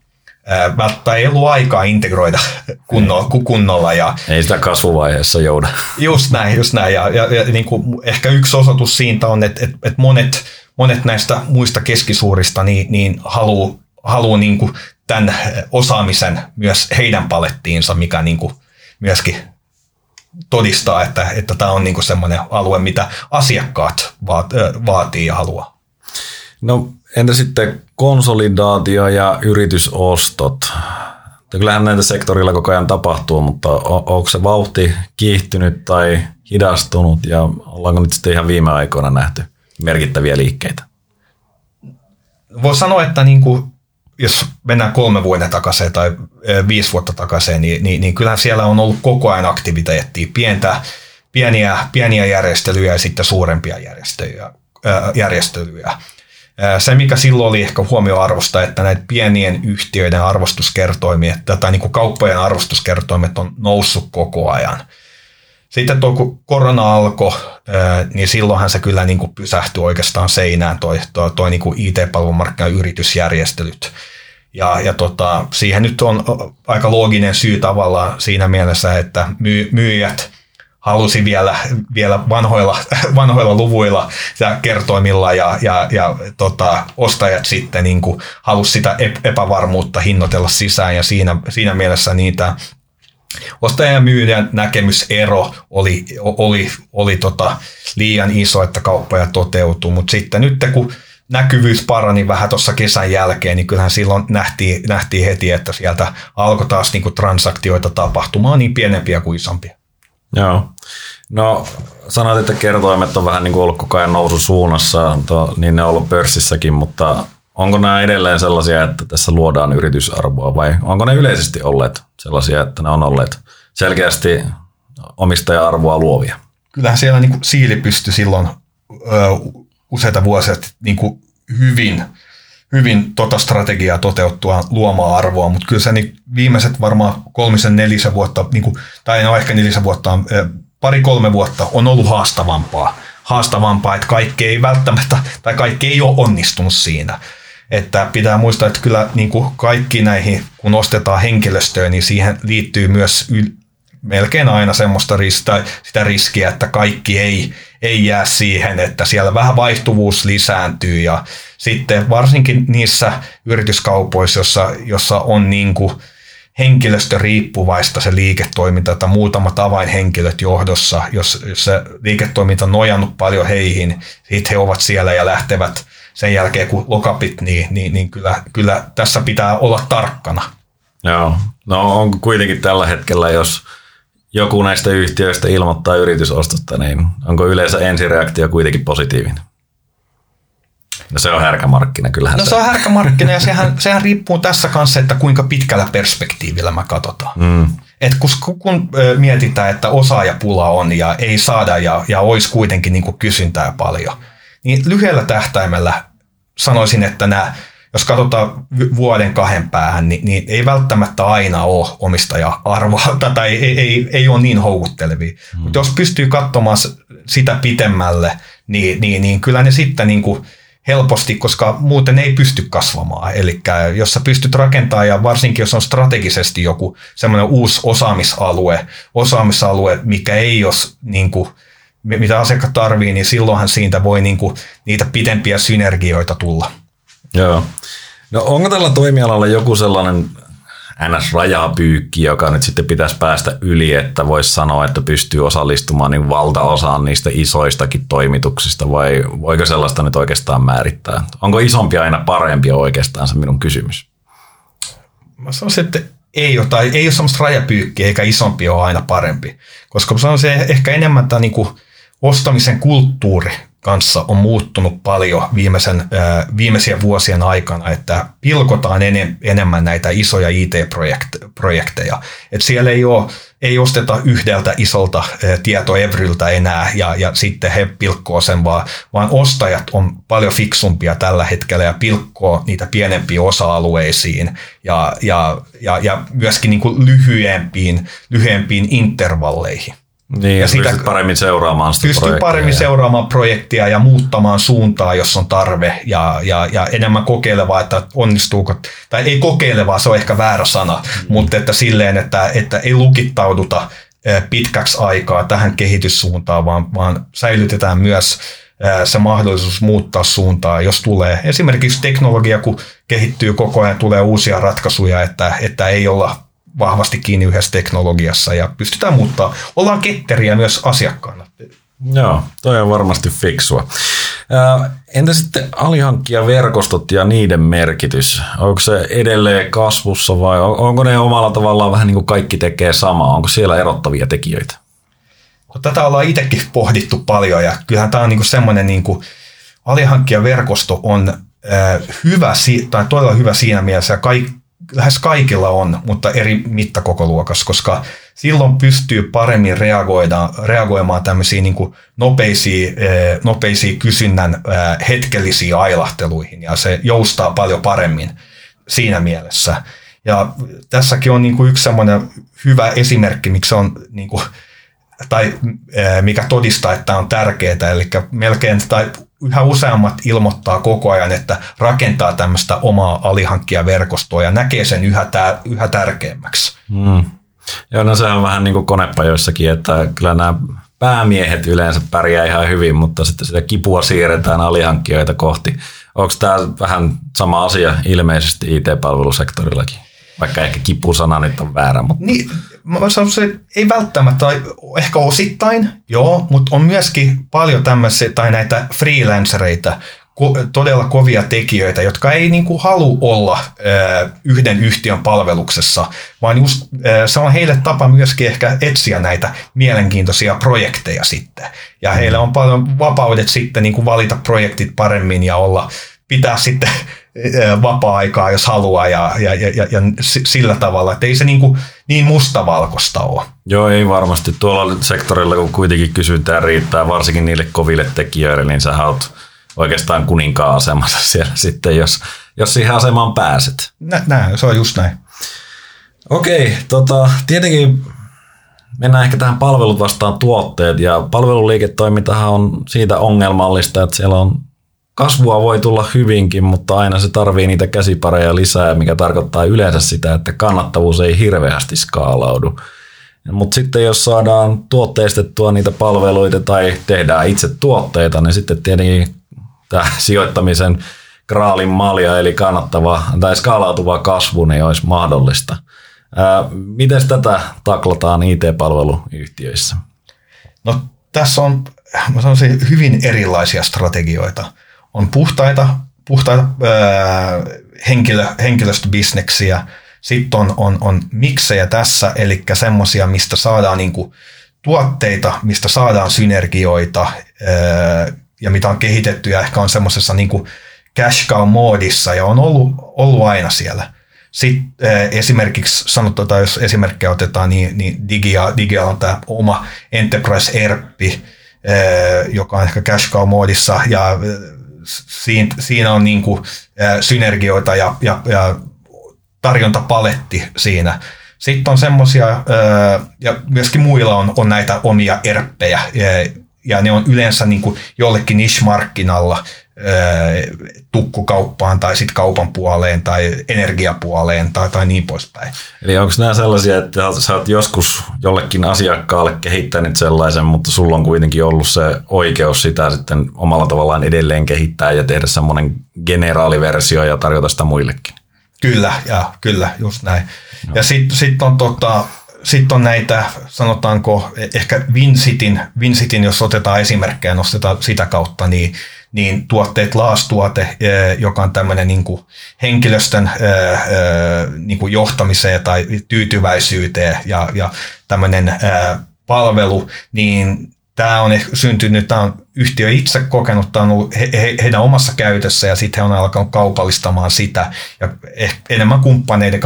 välttämättä ei ollut aikaa integroida kunnolla. kunnolla ja, ei sitä kasvuvaiheessa jouda. Just näin, just näin. Ja, ja, ja niin kuin ehkä yksi osoitus siitä on, että, että, että monet, monet näistä muista keskisuurista niin, niin haluaa haluu niin kuin tämän osaamisen myös heidän palettiinsa, mikä niin kuin myöskin todistaa, että, että tämä on niin kuin semmoinen alue, mitä asiakkaat vaat, vaatii ja haluaa. No entä sitten konsolidaatio ja yritysostot? kyllähän näitä sektorilla koko ajan tapahtuu, mutta onko se vauhti kiihtynyt tai hidastunut ja ollaanko nyt sitten ihan viime aikoina nähty merkittäviä liikkeitä? Voi sanoa, että niin kuin, jos mennään kolme vuoden takaisin tai viisi vuotta takaisin, niin, niin, niin kyllähän siellä on ollut koko ajan aktiviteettia, pientä, pieniä, pieniä järjestelyjä ja sitten suurempia järjestelyjä. järjestelyjä. Se, mikä silloin oli ehkä huomioarvosta, että näitä pienien yhtiöiden arvostuskertoimia, tai niin kuin kauppojen arvostuskertoimet on noussut koko ajan. Sitten tuo, kun korona alkoi, niin silloinhan se kyllä niin kuin pysähtyi oikeastaan seinään toi, toi, toi niin kuin IT-palvelumarkkinan yritysjärjestelyt. Ja, ja tota, siihen nyt on aika looginen syy tavallaan siinä mielessä, että myy, myyjät – halusi vielä, vielä vanhoilla, vanhoilla luvuilla ja kertoimilla ja, ja, ja tota, ostajat sitten niin kuin halusi sitä epävarmuutta hinnoitella sisään ja siinä, siinä mielessä niitä ostajan ja myyjän näkemysero oli, oli, oli tota liian iso, että kauppoja toteutuu, mutta sitten nyt kun näkyvyys parani vähän tuossa kesän jälkeen, niin kyllähän silloin nähtiin, nähtiin heti, että sieltä alkoi taas niin kuin transaktioita tapahtumaan niin pienempiä kuin isompia. Joo. No sanoit, että kertoimet on vähän niin kuin ollut koko ajan noususuunnassa, to, niin ne on ollut pörssissäkin, mutta onko nämä edelleen sellaisia, että tässä luodaan yritysarvoa vai onko ne yleisesti olleet sellaisia, että ne on olleet selkeästi omistaja-arvoa luovia? Kyllähän siellä niin kuin siili pystyi silloin ö, useita vuosia niin kuin hyvin – hyvin tota strategiaa toteuttua luomaan arvoa, mutta kyllä se niin viimeiset varmaan kolmisen, nelisen vuotta, niin kuin, tai no ehkä nelisen vuotta, pari-kolme vuotta on ollut haastavampaa. Haastavampaa, että kaikki ei välttämättä, tai kaikki ei ole onnistunut siinä. Että pitää muistaa, että kyllä niin kuin kaikki näihin, kun ostetaan henkilöstöä, niin siihen liittyy myös yl- melkein aina semmoista ristä, sitä riskiä, että kaikki ei, ei jää siihen, että siellä vähän vaihtuvuus lisääntyy. Ja sitten varsinkin niissä yrityskaupoissa, jossa, jossa on niin kuin henkilöstöriippuvaista se liiketoiminta, että muutamat avainhenkilöt johdossa, jos, jos se liiketoiminta on nojannut paljon heihin, sitten he ovat siellä ja lähtevät sen jälkeen, kun lokapit, niin, niin, niin kyllä, kyllä tässä pitää olla tarkkana. Joo, no on kuitenkin tällä hetkellä, jos joku näistä yhtiöistä ilmoittaa yritysostosta, niin onko yleensä ensireaktio kuitenkin positiivinen? No se on härkä markkina, kyllähän No se, se on härkä markkina ja sehän, sehän riippuu tässä kanssa, että kuinka pitkällä perspektiivillä mä katsotaan. Mm. Et kun, kun mietitään, että osaajapula on ja ei saada ja, ja olisi kuitenkin niin kysyntää paljon, niin lyhyellä tähtäimellä sanoisin, että nämä jos katsotaan vuoden kahden päähän, niin, niin ei välttämättä aina ole omistaja-arvoa tai ei, ei, ei ole niin houkuttelevia. Hmm. Mutta jos pystyy katsomaan sitä pitemmälle, niin, niin, niin kyllä ne sitten niin kuin helposti, koska muuten ei pysty kasvamaan. Eli jos sä pystyt rakentamaan ja varsinkin jos on strategisesti joku semmoinen uusi osaamisalue, osaamisalue, mikä ei ole niin kuin, mitä asiakkaat tarvii, niin silloinhan siitä voi niin kuin, niitä pidempiä synergioita tulla. Joo. No onko tällä toimialalla joku sellainen NS-rajapyykki, joka nyt sitten pitäisi päästä yli, että voisi sanoa, että pystyy osallistumaan niin valtaosaan niistä isoistakin toimituksista, vai voiko sellaista nyt oikeastaan määrittää? Onko isompi aina parempi oikeastaan se minun kysymys? Mä sanoisin, että ei ole, tai ei ole sellaista rajapyykkiä, eikä isompi ole aina parempi. Koska mä sanoisin ehkä enemmän tämä niin ostamisen kulttuuri kanssa on muuttunut paljon viimeisen, äh, viimeisien vuosien aikana, että pilkotaan enem, enemmän näitä isoja IT-projekteja. Et siellä ei, ole, ei osteta yhdeltä isolta tietoevryltä enää ja, ja sitten he pilkkoo sen, vaan, vaan ostajat on paljon fiksumpia tällä hetkellä ja pilkkoo niitä pienempiin osa-alueisiin ja, ja, ja, ja myöskin niin kuin lyhyempiin, lyhyempiin intervalleihin. Niin, ja, sitä paremmin seuraamaan sitä Pystyy paremmin ja... seuraamaan projektia ja muuttamaan suuntaa, jos on tarve, ja, ja, ja enemmän kokeilevaa, että onnistuuko, tai ei kokeilevaa, se on ehkä väärä sana, mm. mutta että silleen, että, että ei lukittauduta pitkäksi aikaa tähän kehityssuuntaan, vaan, vaan säilytetään myös se mahdollisuus muuttaa suuntaa, jos tulee esimerkiksi teknologia, kun kehittyy koko ajan, tulee uusia ratkaisuja, että, että ei olla vahvasti kiinni yhdessä teknologiassa ja pystytään muuttaa. Ollaan ketteriä myös asiakkaana. Joo, toi on varmasti fiksua. Entä sitten alihankkijaverkostot ja niiden merkitys? Onko se edelleen kasvussa vai onko ne omalla tavallaan vähän niin kuin kaikki tekee samaa? Onko siellä erottavia tekijöitä? Tätä ollaan itsekin pohdittu paljon ja kyllähän tämä on niin semmoinen niin alihankkijaverkosto on äh, hyvä, tai todella hyvä siinä mielessä, kaik, lähes kaikilla on, mutta eri mittakokoluokassa, koska silloin pystyy paremmin reagoimaan tämmöisiin niin nopeisiin, nopeisiin kysynnän hetkellisiin ailahteluihin ja se joustaa paljon paremmin siinä mielessä. Ja tässäkin on niin kuin yksi semmoinen hyvä esimerkki, miksi on niin kuin, tai mikä todistaa, että tämä on tärkeää, eli melkein tai yhä useammat ilmoittaa koko ajan, että rakentaa tämmöistä omaa alihankkijaverkostoa ja näkee sen yhä, tää, yhä tärkeämmäksi. Mm. Joo, no se on vähän niin kuin konepajoissakin, että kyllä nämä päämiehet yleensä pärjää ihan hyvin, mutta sitten sitä kipua siirretään alihankkijoita kohti. Onko tämä vähän sama asia ilmeisesti IT-palvelusektorillakin? Vaikka ehkä kipusana nyt on väärä. Mutta... Niin, mä sanoisin, että ei välttämättä, tai ehkä osittain, joo, mutta on myöskin paljon tämmöisiä, tai näitä freelancereita, ko- todella kovia tekijöitä, jotka ei niin kuin halua olla ö, yhden yhtiön palveluksessa, vaan just, ö, se on heille tapa myöskin ehkä etsiä näitä mielenkiintoisia projekteja sitten. Ja heillä on paljon vapaudet sitten niin kuin valita projektit paremmin ja olla, pitää sitten vapaa-aikaa, jos haluaa, ja, ja, ja, ja sillä tavalla, että ei se niin, kuin niin mustavalkoista ole. Joo, ei varmasti. Tuolla sektorilla, kun kuitenkin kysyntää riittää, varsinkin niille koville tekijöille, niin sä oot oikeastaan kuninkaan asemassa siellä sitten, jos, jos siihen asemaan pääset. Nä, näin, se on just näin. Okei, tota, tietenkin mennään ehkä tähän palvelut vastaan tuotteet, ja palveluliiketoimintahan on siitä ongelmallista, että siellä on kasvua voi tulla hyvinkin, mutta aina se tarvii niitä käsipareja lisää, mikä tarkoittaa yleensä sitä, että kannattavuus ei hirveästi skaalaudu. Mutta sitten jos saadaan tuotteistettua niitä palveluita tai tehdään itse tuotteita, niin sitten tietenkin tämä sijoittamisen kraalin malja, eli kannattava tai skaalautuva kasvu, niin olisi mahdollista. miten tätä taklataan IT-palveluyhtiöissä? No tässä on mä sanoisin, hyvin erilaisia strategioita on puhtaita, puhtaita ää, henkilö, henkilöstöbisneksiä, sitten on, on, on miksejä tässä, eli semmoisia, mistä saadaan niinku tuotteita, mistä saadaan synergioita ja mitä on kehitetty ja ehkä on semmoisessa niinku cash cow-moodissa ja on ollut, ollut aina siellä. Sitten esimerkiksi sanotaan, jos esimerkkejä otetaan, niin, niin Digia, Digia on tämä oma Enterprise ERPi, äh, joka on ehkä cash cow-moodissa ja siinä, siinä on niin kuin, synergioita ja, ja, ja tarjontapaletti siinä. Sitten on semmoisia, ja myöskin muilla on, on näitä omia erppejä, ja ne on yleensä niin kuin jollekin niche-markkinalla tukkukauppaan tai sitten kaupan puoleen tai energiapuoleen tai, tai niin poispäin. Eli onko nämä sellaisia, että sä oot joskus jollekin asiakkaalle kehittänyt sellaisen, mutta sulla on kuitenkin ollut se oikeus sitä sitten omalla tavallaan edelleen kehittää ja tehdä semmoinen generaaliversio ja tarjota sitä muillekin? Kyllä, ja kyllä, just näin. No. Ja sitten sit on tota, sitten on näitä, sanotaanko, ehkä Vincitin, Vincitin, jos otetaan esimerkkejä, nostetaan sitä kautta, niin, niin tuotteet laastuote, eh, joka on tämmöinen niin kuin henkilöstön eh, eh, niin kuin johtamiseen tai tyytyväisyyteen ja, ja tämmöinen palvelu, niin tämä on syntynyt, tämä on yhtiö itse kokenut, tämä on ollut he, he, heidän omassa käytössä ja sitten he on alkanut kaupallistamaan sitä ja enemmän kumppaneiden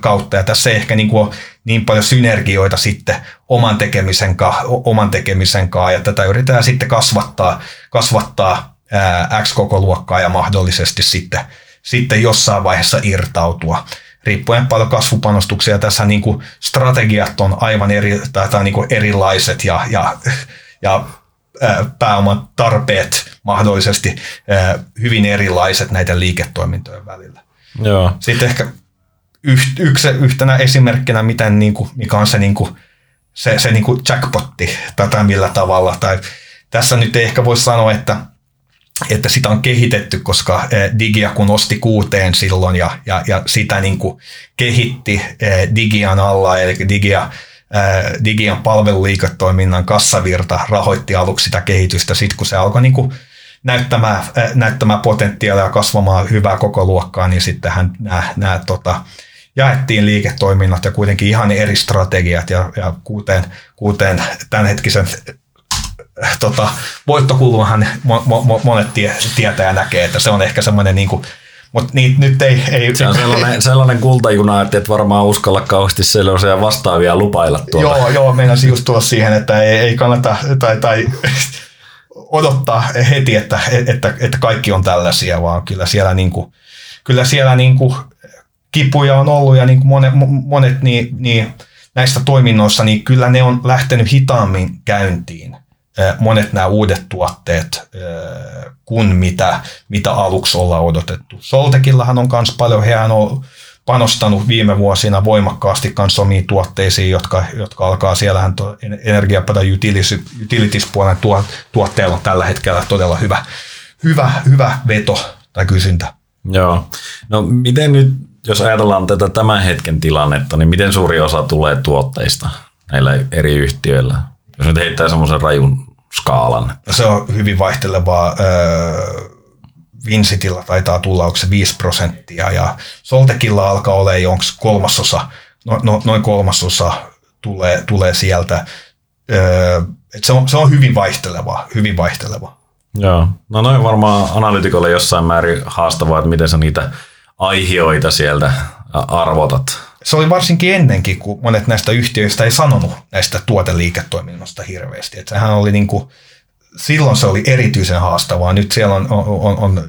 kautta. Ja tässä ei ehkä niin, kuin niin paljon synergioita sitten oman tekemisen, oman tekemisen kanssa ja tätä yritetään sitten kasvattaa, kasvattaa ää, X koko luokkaa ja mahdollisesti sitten, sitten jossain vaiheessa irtautua riippuen paljon kasvupanostuksia. Tässä niin kuin strategiat on aivan eri, tai, tai niin kuin erilaiset ja, ja ja pääoman tarpeet mahdollisesti hyvin erilaiset näiden liiketoimintojen välillä. Joo. Sitten ehkä yksi, yhtenä esimerkkinä, miten, niin kuin, mikä on se, niin kuin, se, se niin kuin jackpotti tätä millä tavalla. Tai tässä nyt ei ehkä voi sanoa, että, että sitä on kehitetty, koska Digia kun osti kuuteen silloin ja, ja, ja sitä niin kuin kehitti Digian alla, eli Digia Digian palveluliiketoiminnan kassavirta rahoitti aluksi sitä kehitystä. Sitten kun se alkoi niin kuin näyttämään, näyttämään potentiaalia ja kasvamaan hyvää koko luokkaa, niin sittenhän nämä, nämä tota, jaettiin liiketoiminnot ja kuitenkin ihan eri strategiat ja, ja kuuteen, kuuteen tämänhetkisen tota, voittokulmahan monet tie, tietää ja näkee, että se on ehkä semmoinen niin kuin, mutta niin, nyt ei, ei... Se on sellainen, sellainen kultajuna, että et varmaan uskalla kauheasti sellaisia vastaavia lupailla tuolla. Joo, joo, meinasin just tulla siihen, että ei, ei kannata tai, tai odottaa heti, että, että, että kaikki on tällaisia, vaan kyllä siellä, niin kuin, kyllä siellä niin kuin kipuja on ollut ja niin kuin monet, monet niin, niin näistä toiminnoissa, niin kyllä ne on lähtenyt hitaammin käyntiin monet nämä uudet tuotteet kuin mitä, mitä aluksi ollaan odotettu. Soltekillahan on myös paljon, hehän on panostanut viime vuosina voimakkaasti kanssa omiin tuotteisiin, jotka, jotka alkaa, siellähän energiapata utilities-puolen tuo, tuotteella tällä hetkellä todella hyvä, hyvä, hyvä veto tai kysyntä. Joo. No miten nyt, jos ajatellaan tätä tämän hetken tilannetta, niin miten suuri osa tulee tuotteista näillä eri yhtiöillä? Jos nyt heittää semmoisen rajun skaalan. Se on hyvin vaihtelevaa. Vincitillä taitaa tulla, onko se 5 prosenttia, ja Soltekilla alkaa olla onko kolmasosa, no, no, noin kolmasosa tulee, tulee sieltä. Et se, on, se on hyvin vaihtelevaa, hyvin vaihtelevaa. Joo, no noin varmaan analytikolle jossain määrin haastavaa, että miten sä niitä aihioita sieltä arvotat se oli varsinkin ennenkin, kun monet näistä yhtiöistä ei sanonut näistä tuoteliiketoiminnasta hirveästi. Että sehän oli niin kuin, silloin se oli erityisen haastavaa. Nyt siellä on, on, on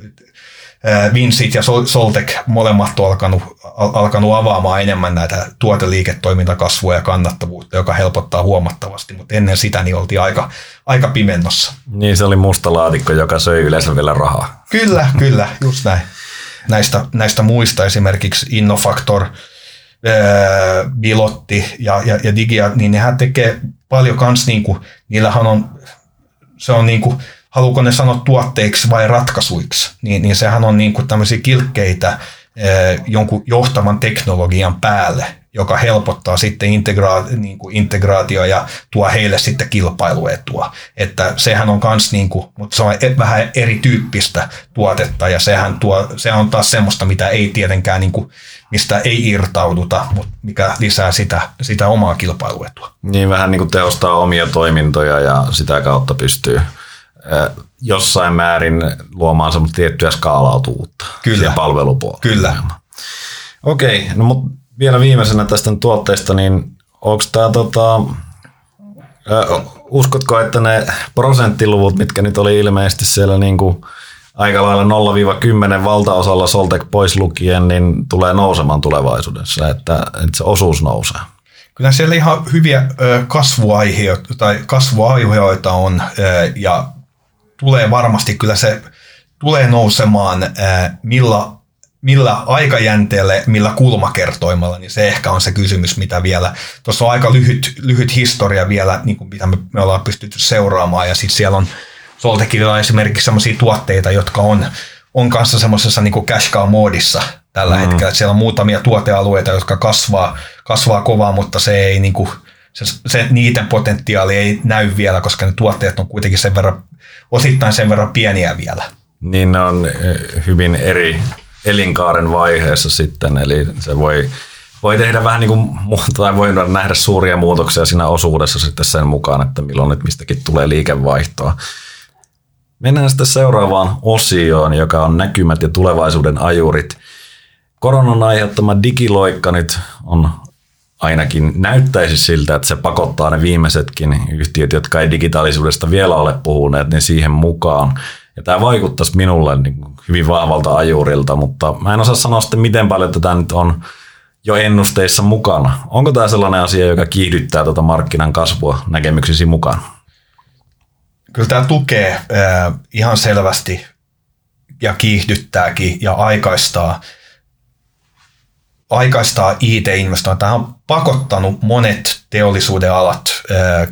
Vincit ja Soltek molemmat on alkanut, alkanut avaamaan enemmän näitä tuoteliiketoimintakasvua ja kannattavuutta, joka helpottaa huomattavasti, mutta ennen sitä niin oltiin aika, aika pimennossa. Niin, se oli musta laatikko, joka söi yleensä vielä rahaa. Kyllä, kyllä, just näin. Näistä, näistä muista esimerkiksi Innofactor – Bilotti ja, ja, ja Digia, niin nehän tekee paljon kans, niin kuin, niillähän on, se on niin kuin, haluuko ne sanoa tuotteiksi vai ratkaisuiksi, niin, niin sehän on niin kuin tämmöisiä kilkkeitä jonkun johtavan teknologian päälle, joka helpottaa sitten integra- niin kuin integraatio ja tuo heille sitten kilpailuetua. Että sehän on kans niin kuin, mutta se on e-, vähän erityyppistä tuotetta ja sehän tuo, se on taas semmoista, mitä ei tietenkään niin kuin, mistä ei irtauduta, mutta mikä lisää sitä, sitä omaa kilpailuetua. Niin vähän niin kuin tehostaa omia toimintoja ja sitä kautta pystyy jossain määrin luomaan semmoista tiettyä skaalautuvuutta Kyllä. palvelupuolella. Kyllä. Okei, no mutta vielä viimeisenä tästä tuotteesta, niin onko tämä tota, uskotko, että ne prosenttiluvut, mitkä nyt oli ilmeisesti siellä niin kuin aika lailla 0-10 valtaosalla Soltek pois lukien, niin tulee nousemaan tulevaisuudessa, että, että se osuus nousee. Kyllä siellä ihan hyviä kasvuaiheita, tai kasvuaiheita on ja tulee varmasti, kyllä se tulee nousemaan millä, millä aikajänteellä, millä kulmakertoimella, niin se ehkä on se kysymys, mitä vielä, tuossa on aika lyhyt, lyhyt historia vielä, niin kuin mitä me, me ollaan pystytty seuraamaan, ja sitten siellä on Soltekilla on esimerkiksi sellaisia tuotteita, jotka on, on kanssa semmoisessa niin cash cow-moodissa tällä mm. hetkellä. Siellä on muutamia tuotealueita, jotka kasvaa, kasvaa kovaa, mutta se ei niin kuin, se, se, niiden potentiaali ei näy vielä, koska ne tuotteet on kuitenkin sen verran, osittain sen verran pieniä vielä. Niin ne on eh, hyvin eri elinkaaren vaiheessa sitten, eli se voi, voi tehdä vähän niin kuin, tai voi nähdä suuria muutoksia siinä osuudessa sitten sen mukaan, että milloin nyt mistäkin tulee liikevaihtoa. Mennään sitten seuraavaan osioon, joka on näkymät ja tulevaisuuden ajurit. Koronan aiheuttama digiloikka nyt on ainakin näyttäisi siltä, että se pakottaa ne viimeisetkin yhtiöt, jotka ei digitaalisuudesta vielä ole puhuneet, niin siihen mukaan. Ja tämä vaikuttaisi minulle niin hyvin vahvalta ajurilta, mutta mä en osaa sanoa sitten, miten paljon tätä nyt on jo ennusteissa mukana. Onko tämä sellainen asia, joka kiihdyttää tuota markkinan kasvua näkemyksisi mukaan? Kyllä tämä tukee ihan selvästi ja kiihdyttääkin ja aikaistaa, aikaistaa IT-investointeja. Tämä on pakottanut monet teollisuuden alat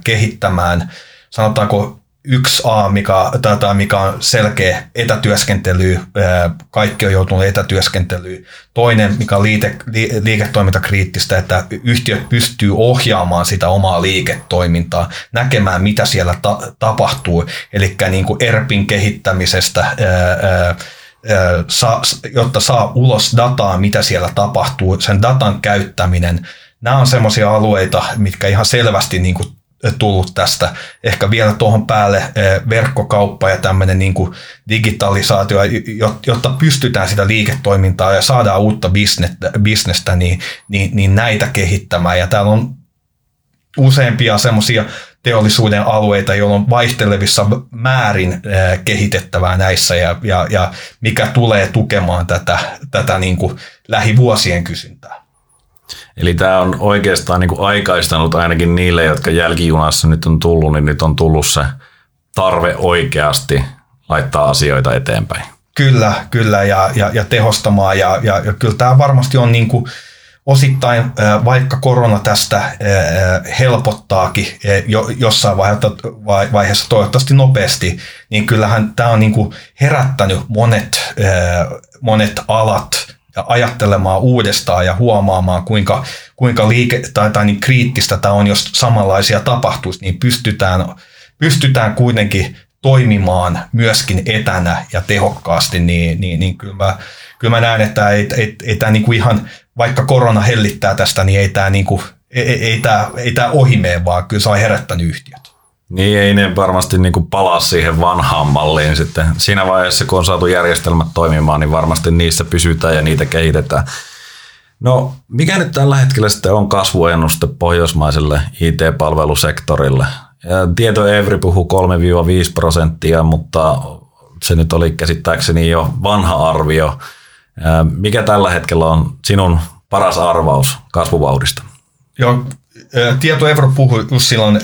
kehittämään, sanotaanko yksi A, mikä, tai mikä on selkeä etätyöskentely, kaikki on joutunut etätyöskentelyyn. Toinen, mikä on liite, li, liiketoimintakriittistä, että yhtiöt pystyy ohjaamaan sitä omaa liiketoimintaa, näkemään mitä siellä ta, tapahtuu, eli niin kuin ERPin kehittämisestä, ää, jotta saa ulos dataa, mitä siellä tapahtuu, sen datan käyttäminen. Nämä on sellaisia alueita, mitkä ihan selvästi niin kuin tullut tästä. Ehkä vielä tuohon päälle eh, verkkokauppa ja tämmöinen niin kuin digitalisaatio, jotta pystytään sitä liiketoimintaa ja saadaan uutta bisnestä, bisnestä niin, niin, niin näitä kehittämään. Ja täällä on useampia semmoisia teollisuuden alueita, joilla on vaihtelevissa määrin eh, kehitettävää näissä ja, ja, ja mikä tulee tukemaan tätä, tätä niin kuin lähivuosien kysyntää. Eli tämä on oikeastaan niin kuin aikaistanut ainakin niille, jotka jälkijunassa nyt on tullut, niin nyt on tullut se tarve oikeasti laittaa asioita eteenpäin. Kyllä, kyllä ja, ja, ja tehostamaan ja, ja, ja kyllä tämä varmasti on niin kuin osittain, vaikka korona tästä helpottaakin jossain vaiheessa toivottavasti nopeasti, niin kyllähän tämä on niin kuin herättänyt monet, monet alat ja ajattelemaan uudestaan ja huomaamaan, kuinka, kuinka liike, tai, tai niin kriittistä tämä on, jos samanlaisia tapahtuisi, niin pystytään, pystytään kuitenkin toimimaan myöskin etänä ja tehokkaasti, niin, niin, niin kyllä, mä, kyllä mä näen, että ei, ei, ei tämä niin kuin ihan, vaikka korona hellittää tästä, niin ei tämä, niin kuin, ei, ei, tämä, ei tämä ohimeen, vaan kyllä se on herättänyt yhtiöt. Niin ei ne varmasti niin kuin palaa siihen vanhaan malliin sitten. Siinä vaiheessa, kun on saatu järjestelmät toimimaan, niin varmasti niissä pysytään ja niitä kehitetään. No, mikä nyt tällä hetkellä sitten on kasvuennuste pohjoismaiselle IT-palvelusektorille? Tieto Evri puhuu 3-5 prosenttia, mutta se nyt oli käsittääkseni jo vanha arvio. Mikä tällä hetkellä on sinun paras arvaus kasvuvauhdista? Joo, Tieto Euro puhui just silloin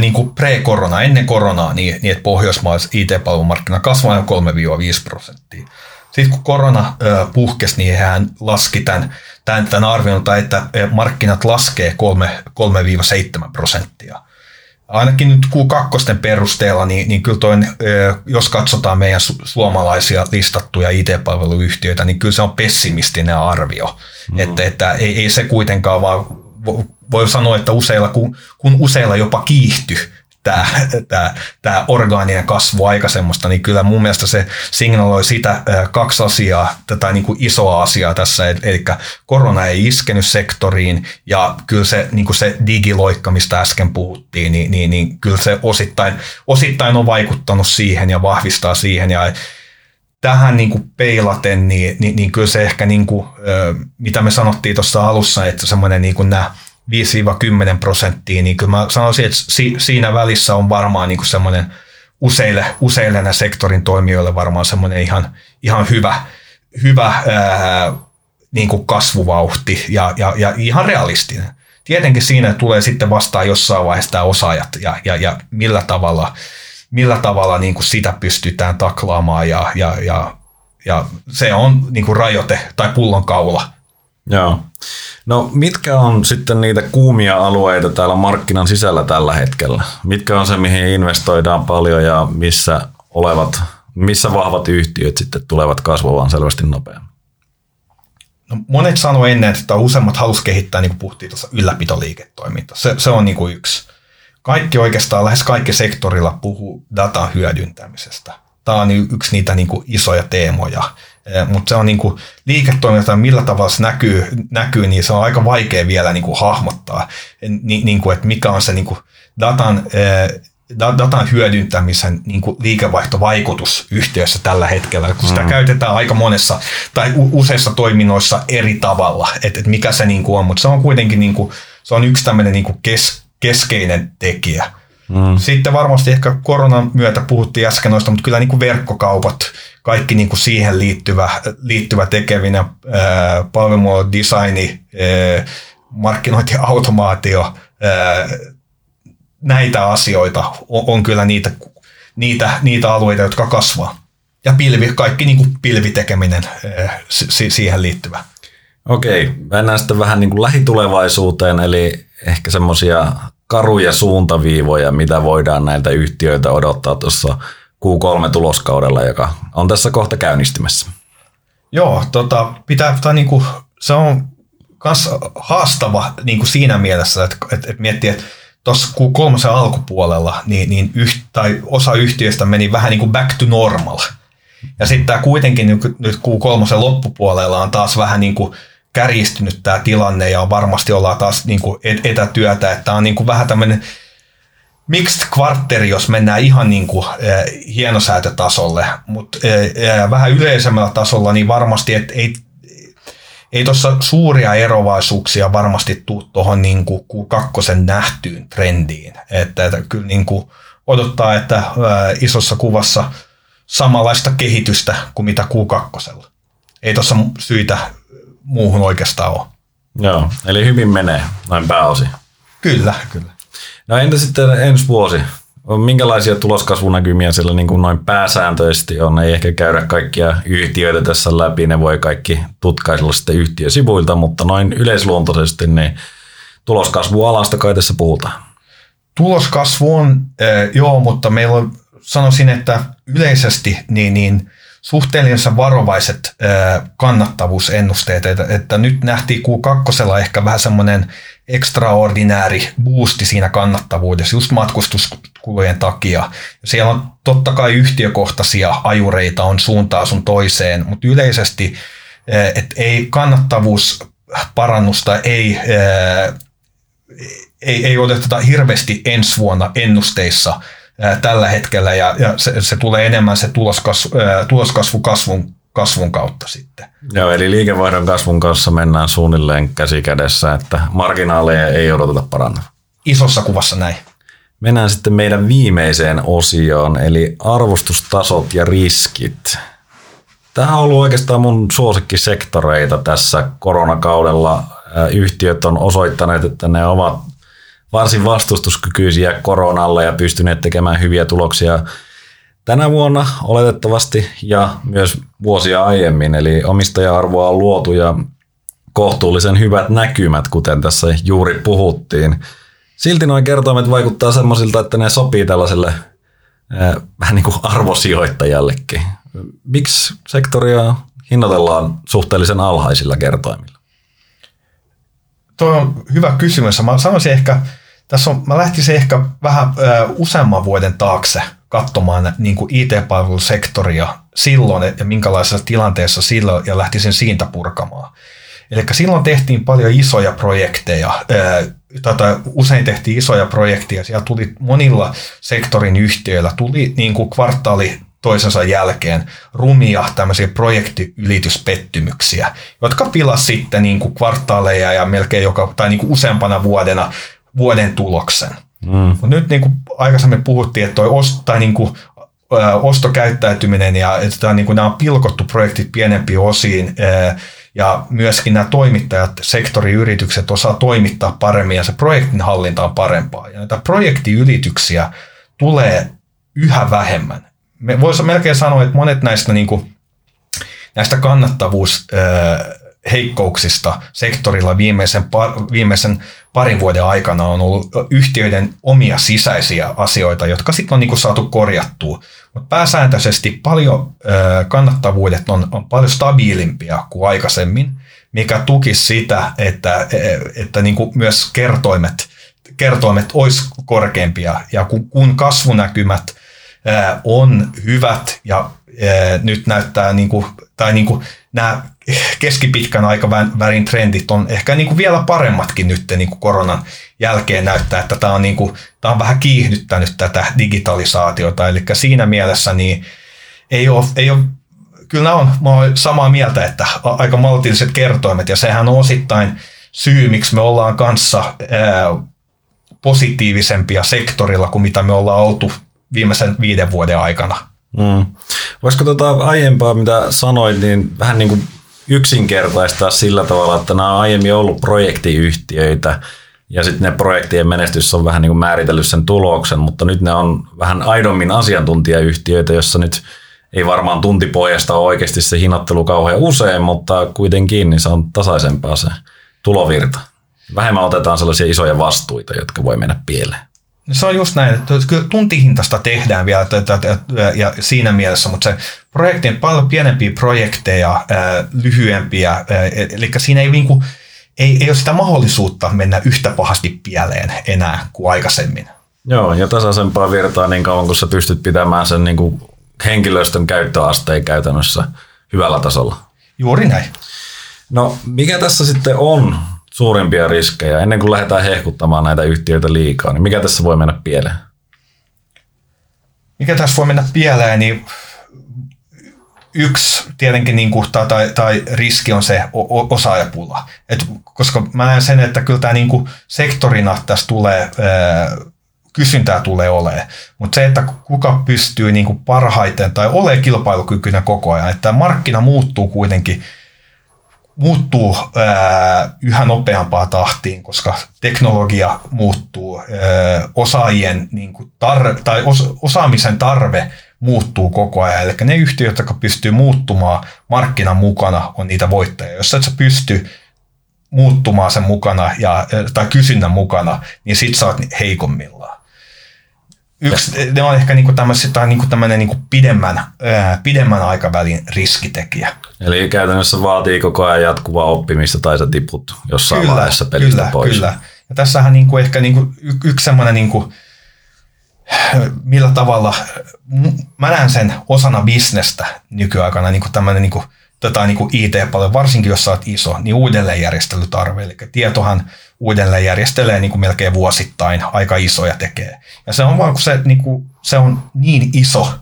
niin kuin pre-korona, ennen koronaa, niin, niin että pohjoismaissa IT-palvelumarkkina kasvaa jo 3-5 prosenttia. Sitten kun korona puhkesi, niin hän laski tämän, tämän, tämän arvion, että markkinat laskee 3-7 prosenttia. Ainakin nyt Q2 perusteella, niin, niin kyllä toi, jos katsotaan meidän suomalaisia listattuja IT-palveluyhtiöitä, niin kyllä se on pessimistinen arvio. Mm. Että, että ei, ei se kuitenkaan vaan voi sanoa, että useilla, kun, kun useilla jopa kiihty tämä, tämä, tämä orgaaninen kasvu aika semmoista, niin kyllä mun mielestä se signaloi sitä kaksi asiaa, tätä niin kuin isoa asiaa tässä, eli korona ei iskenyt sektoriin ja kyllä se, niin kuin se digiloikka, mistä äsken puhuttiin, niin, niin, niin kyllä se osittain, osittain on vaikuttanut siihen ja vahvistaa siihen. Ja tähän niin kuin peilaten, niin, niin, niin kyllä se ehkä, niin kuin, mitä me sanottiin tuossa alussa, että semmoinen niin kuin nämä 5-10 prosenttia, niin kyllä mä sanoisin, että si, siinä välissä on varmaan niin kuin semmoinen useille, useille nämä sektorin toimijoille varmaan semmoinen ihan, ihan hyvä, hyvä ää, niin kuin kasvuvauhti ja, ja, ja ihan realistinen. Tietenkin siinä tulee sitten vastaan jossain vaiheessa tämä osaajat ja, ja, ja millä tavalla, millä tavalla niin kuin sitä pystytään taklaamaan ja, ja, ja, ja se on niin kuin rajoite tai pullonkaula. Joo. No mitkä on sitten niitä kuumia alueita täällä markkinan sisällä tällä hetkellä? Mitkä on se, mihin investoidaan paljon ja missä olevat, missä vahvat yhtiöt sitten tulevat kasvamaan selvästi nopeammin? No, monet sanoo ennen, että useimmat halus kehittää, niin kuin puhuttiin tuossa, ylläpitoliiketoiminta. Se, se on niin kuin yksi. Kaikki oikeastaan, lähes kaikki sektorilla puhuu datan hyödyntämisestä. Tämä on yksi niitä niin kuin isoja teemoja mutta se on niin kuin liiketoiminta, millä tavalla se näkyy, näkyy, niin se on aika vaikea vielä niin kuin hahmottaa, Ni, niin kuin, että mikä on se niin kuin datan, datan hyödyntämisen niin kuin liikevaihtovaikutus yhtiössä tällä hetkellä, kun sitä mm. käytetään aika monessa tai useissa toiminnoissa eri tavalla, että, että mikä se niin kuin on, mutta se on kuitenkin niin kuin, se on yksi tämmöinen niin kuin kes, keskeinen tekijä. Mm. Sitten varmasti ehkä koronan myötä puhuttiin äsken noista, mutta kyllä niin kuin verkkokaupat, kaikki niin kuin siihen liittyvä, liittyvä tekeminen, palvelumuodon designi, markkinointiautomaatio, näitä asioita on, on kyllä niitä, niitä, niitä alueita, jotka kasvaa. Ja pilvi, kaikki niin kuin pilvitekeminen siihen liittyvä. Okei, mennään sitten vähän niin kuin lähitulevaisuuteen, eli ehkä semmoisia karuja suuntaviivoja, mitä voidaan näiltä yhtiöiltä odottaa tuossa Q3-tuloskaudella, joka on tässä kohta käynnistymässä? Joo, tota, pitää, tai niinku, se on myös haastava niinku siinä mielessä, että, että, että miettii, että tuossa Q3 alkupuolella niin, niin yht, tai osa yhtiöistä meni vähän niin kuin back to normal. Ja sitten tämä kuitenkin nyt Q3 loppupuolella on taas vähän niin kuin kärjistynyt tämä tilanne ja varmasti ollaan taas niin kuin etätyötä, että on niin kuin vähän tämmöinen mixed kvartteri, jos mennään ihan niin kuin, hienosäätötasolle, mutta vähän yleisemmällä tasolla niin varmasti, että ei, ei tuossa suuria erovaisuuksia varmasti tule tuohon niin Q2 nähtyyn trendiin. Että, että kyllä niin kuin odottaa, että isossa kuvassa samanlaista kehitystä kuin mitä Q2. Ei tuossa syitä muuhun oikeastaan ole. Joo, eli hyvin menee noin pääosin. Kyllä, kyllä. No entä sitten ensi vuosi? Minkälaisia tuloskasvunäkymiä siellä niin kuin noin pääsääntöisesti on? Ei ehkä käydä kaikkia yhtiöitä tässä läpi, ne voi kaikki tutkaisella sitten yhtiösivuilta, mutta noin yleisluontoisesti niin tuloskasvualasta kai tässä puhutaan. Tuloskasvu on, äh, joo, mutta meillä on, sanoisin, että yleisesti niin, niin suhteellisen varovaiset kannattavuusennusteet, että, että nyt nähtiin Q2 ehkä vähän semmoinen extraordinääri boosti siinä kannattavuudessa just matkustuskulujen takia. Siellä on totta kai yhtiökohtaisia ajureita on suuntaan sun toiseen, mutta yleisesti et ei kannattavuusparannusta ei, ei, ei odoteta hirveästi ensi vuonna ennusteissa tällä hetkellä ja, ja se, se tulee enemmän se tuloskasvu, tuloskasvu kasvun kasvun kautta sitten. Joo, eli liikevaihdon kasvun kanssa mennään suunnilleen käsi kädessä, että marginaaleja ei odoteta paranna. Isossa kuvassa näin. Mennään sitten meidän viimeiseen osioon, eli arvostustasot ja riskit. Tämä on ollut oikeastaan mun suosikkisektoreita tässä koronakaudella. Yhtiöt on osoittaneet, että ne ovat varsin vastustuskykyisiä koronalle ja pystyneet tekemään hyviä tuloksia tänä vuonna oletettavasti ja myös vuosia aiemmin. Eli omistaja-arvoa on luotu ja kohtuullisen hyvät näkymät, kuten tässä juuri puhuttiin. Silti nuo kertoimet vaikuttaa semmoisilta, että ne sopii tällaiselle äh, vähän niin kuin arvosijoittajallekin. Miksi sektoria hinnoitellaan suhteellisen alhaisilla kertoimilla? Tuo on hyvä kysymys. Mä sanoisin ehkä, tässä on, mä lähtisin ehkä vähän ö, useamman vuoden taakse katsomaan niin kuin IT-palvelusektoria silloin ja minkälaisessa tilanteessa silloin ja lähtisin siitä purkamaan. Eli silloin tehtiin paljon isoja projekteja, tai usein tehtiin isoja projekteja, siellä tuli monilla sektorin yhtiöillä, tuli niin kuin kvartaali toisensa jälkeen rumia tämmöisiä projektiyrityspettymyksiä, jotka pilas sitten niin kuin kvartaaleja ja melkein joka, tai niin kuin useampana vuodena vuoden tuloksen. Mm. Mutta nyt niin kuin aikaisemmin puhuttiin, että toi ost, tai niin kuin, ä, ostokäyttäytyminen ja että niin kuin nämä on pilkottu projektit pienempiin osiin ä, ja myöskin nämä toimittajat, sektoriyritykset osaa toimittaa paremmin ja se projektin hallinta on parempaa. Ja näitä projektiyrityksiä tulee yhä vähemmän. Me voisi melkein sanoa, että monet näistä, niin kuin, näistä kannattavuus heikkouksista sektorilla viimeisen, par, viimeisen parin vuoden aikana on ollut yhtiöiden omia sisäisiä asioita, jotka sitten on niin saatu korjattua. Mutta pääsääntöisesti paljon kannattavuudet on, on paljon stabiilimpia kuin aikaisemmin, mikä tuki sitä, että, että niin kuin myös kertoimet, kertoimet olisi korkeampia. Ja kun, kun kasvunäkymät on hyvät ja nyt näyttää, niin kuin, tai niin kuin nämä keskipitkän aikavälin trendit on ehkä niin kuin vielä paremmatkin nyt niin kuin koronan jälkeen näyttää, että tämä on, niin kuin, tämä on vähän kiihdyttänyt tätä digitalisaatiota. Eli siinä mielessä niin ei ole, ei ole kyllä on, mä olen samaa mieltä, että aika maltilliset kertoimet, ja sehän on osittain syy, miksi me ollaan kanssa ää, positiivisempia sektorilla kuin mitä me ollaan oltu viimeisen viiden vuoden aikana. Mm. Voisiko tota aiempaa, mitä sanoit, niin vähän niin kuin yksinkertaistaa sillä tavalla, että nämä on aiemmin ollut projektiyhtiöitä ja sitten ne projektien menestys on vähän niin kuin määritellyt sen tuloksen, mutta nyt ne on vähän aidommin asiantuntijayhtiöitä, jossa nyt ei varmaan tuntipohjasta ole oikeasti se hinnoittelu kauhean usein, mutta kuitenkin niin se on tasaisempaa se tulovirta. Vähemmän otetaan sellaisia isoja vastuita, jotka voi mennä pieleen. Se on just näin, että kyllä tuntihintasta tehdään vielä ja siinä mielessä, mutta se projekti on paljon pienempiä projekteja, lyhyempiä, eli siinä ei, niin kuin, ei, ei ole sitä mahdollisuutta mennä yhtä pahasti pieleen enää kuin aikaisemmin. Joo, ja tasaisempaa virtaa niin kauan, kun sä pystyt pitämään sen niin kuin henkilöstön käyttöasteen käytännössä hyvällä tasolla. Juuri näin. No, mikä tässä sitten on suurimpia riskejä ennen kuin lähdetään hehkuttamaan näitä yhtiöitä liikaa, niin mikä tässä voi mennä pieleen? Mikä tässä voi mennä pieleen, niin yksi tietenkin niin kuin, tai, tai riski on se osaajapula. Et, koska mä näen sen, että kyllä tämä niin kuin sektorina tässä tulee, ää, kysyntää tulee olemaan. Mutta se, että kuka pystyy niin kuin parhaiten tai ole kilpailukykyinen koko ajan, että markkina muuttuu kuitenkin – muuttuu yhä nopeampaa tahtiin, koska teknologia muuttuu, osaajien niin kuin tar- tai os- osaamisen tarve muuttuu koko ajan. Eli ne yhtiöt, jotka pystyy muuttumaan markkinan mukana, on niitä voittajia. Jos et sä pysty muuttumaan sen mukana ja, tai kysynnän mukana, niin sit sä oot heikommillaan. Yksi, ne on ehkä niinku tämmöinen, niinku niinku pidemmän, pidemmän aikavälin riskitekijä. Eli käytännössä vaatii koko ajan jatkuvaa oppimista tai sä tiput jossain kyllä, vaiheessa pelistä kyllä, pois. Kyllä, ja tässähän niinku ehkä niinku y- yksi semmoinen, niinku, millä tavalla, mä näen sen osana bisnestä nykyaikana, niinku tämmöinen niinku, tota, niinku IT-paljon, varsinkin jos sä oot iso, niin uudelleenjärjestelytarve. Eli tietohan uudelleen järjestelee niin kuin melkein vuosittain aika isoja tekee. Ja se on vaan, kun se, niin kuin, se on niin iso,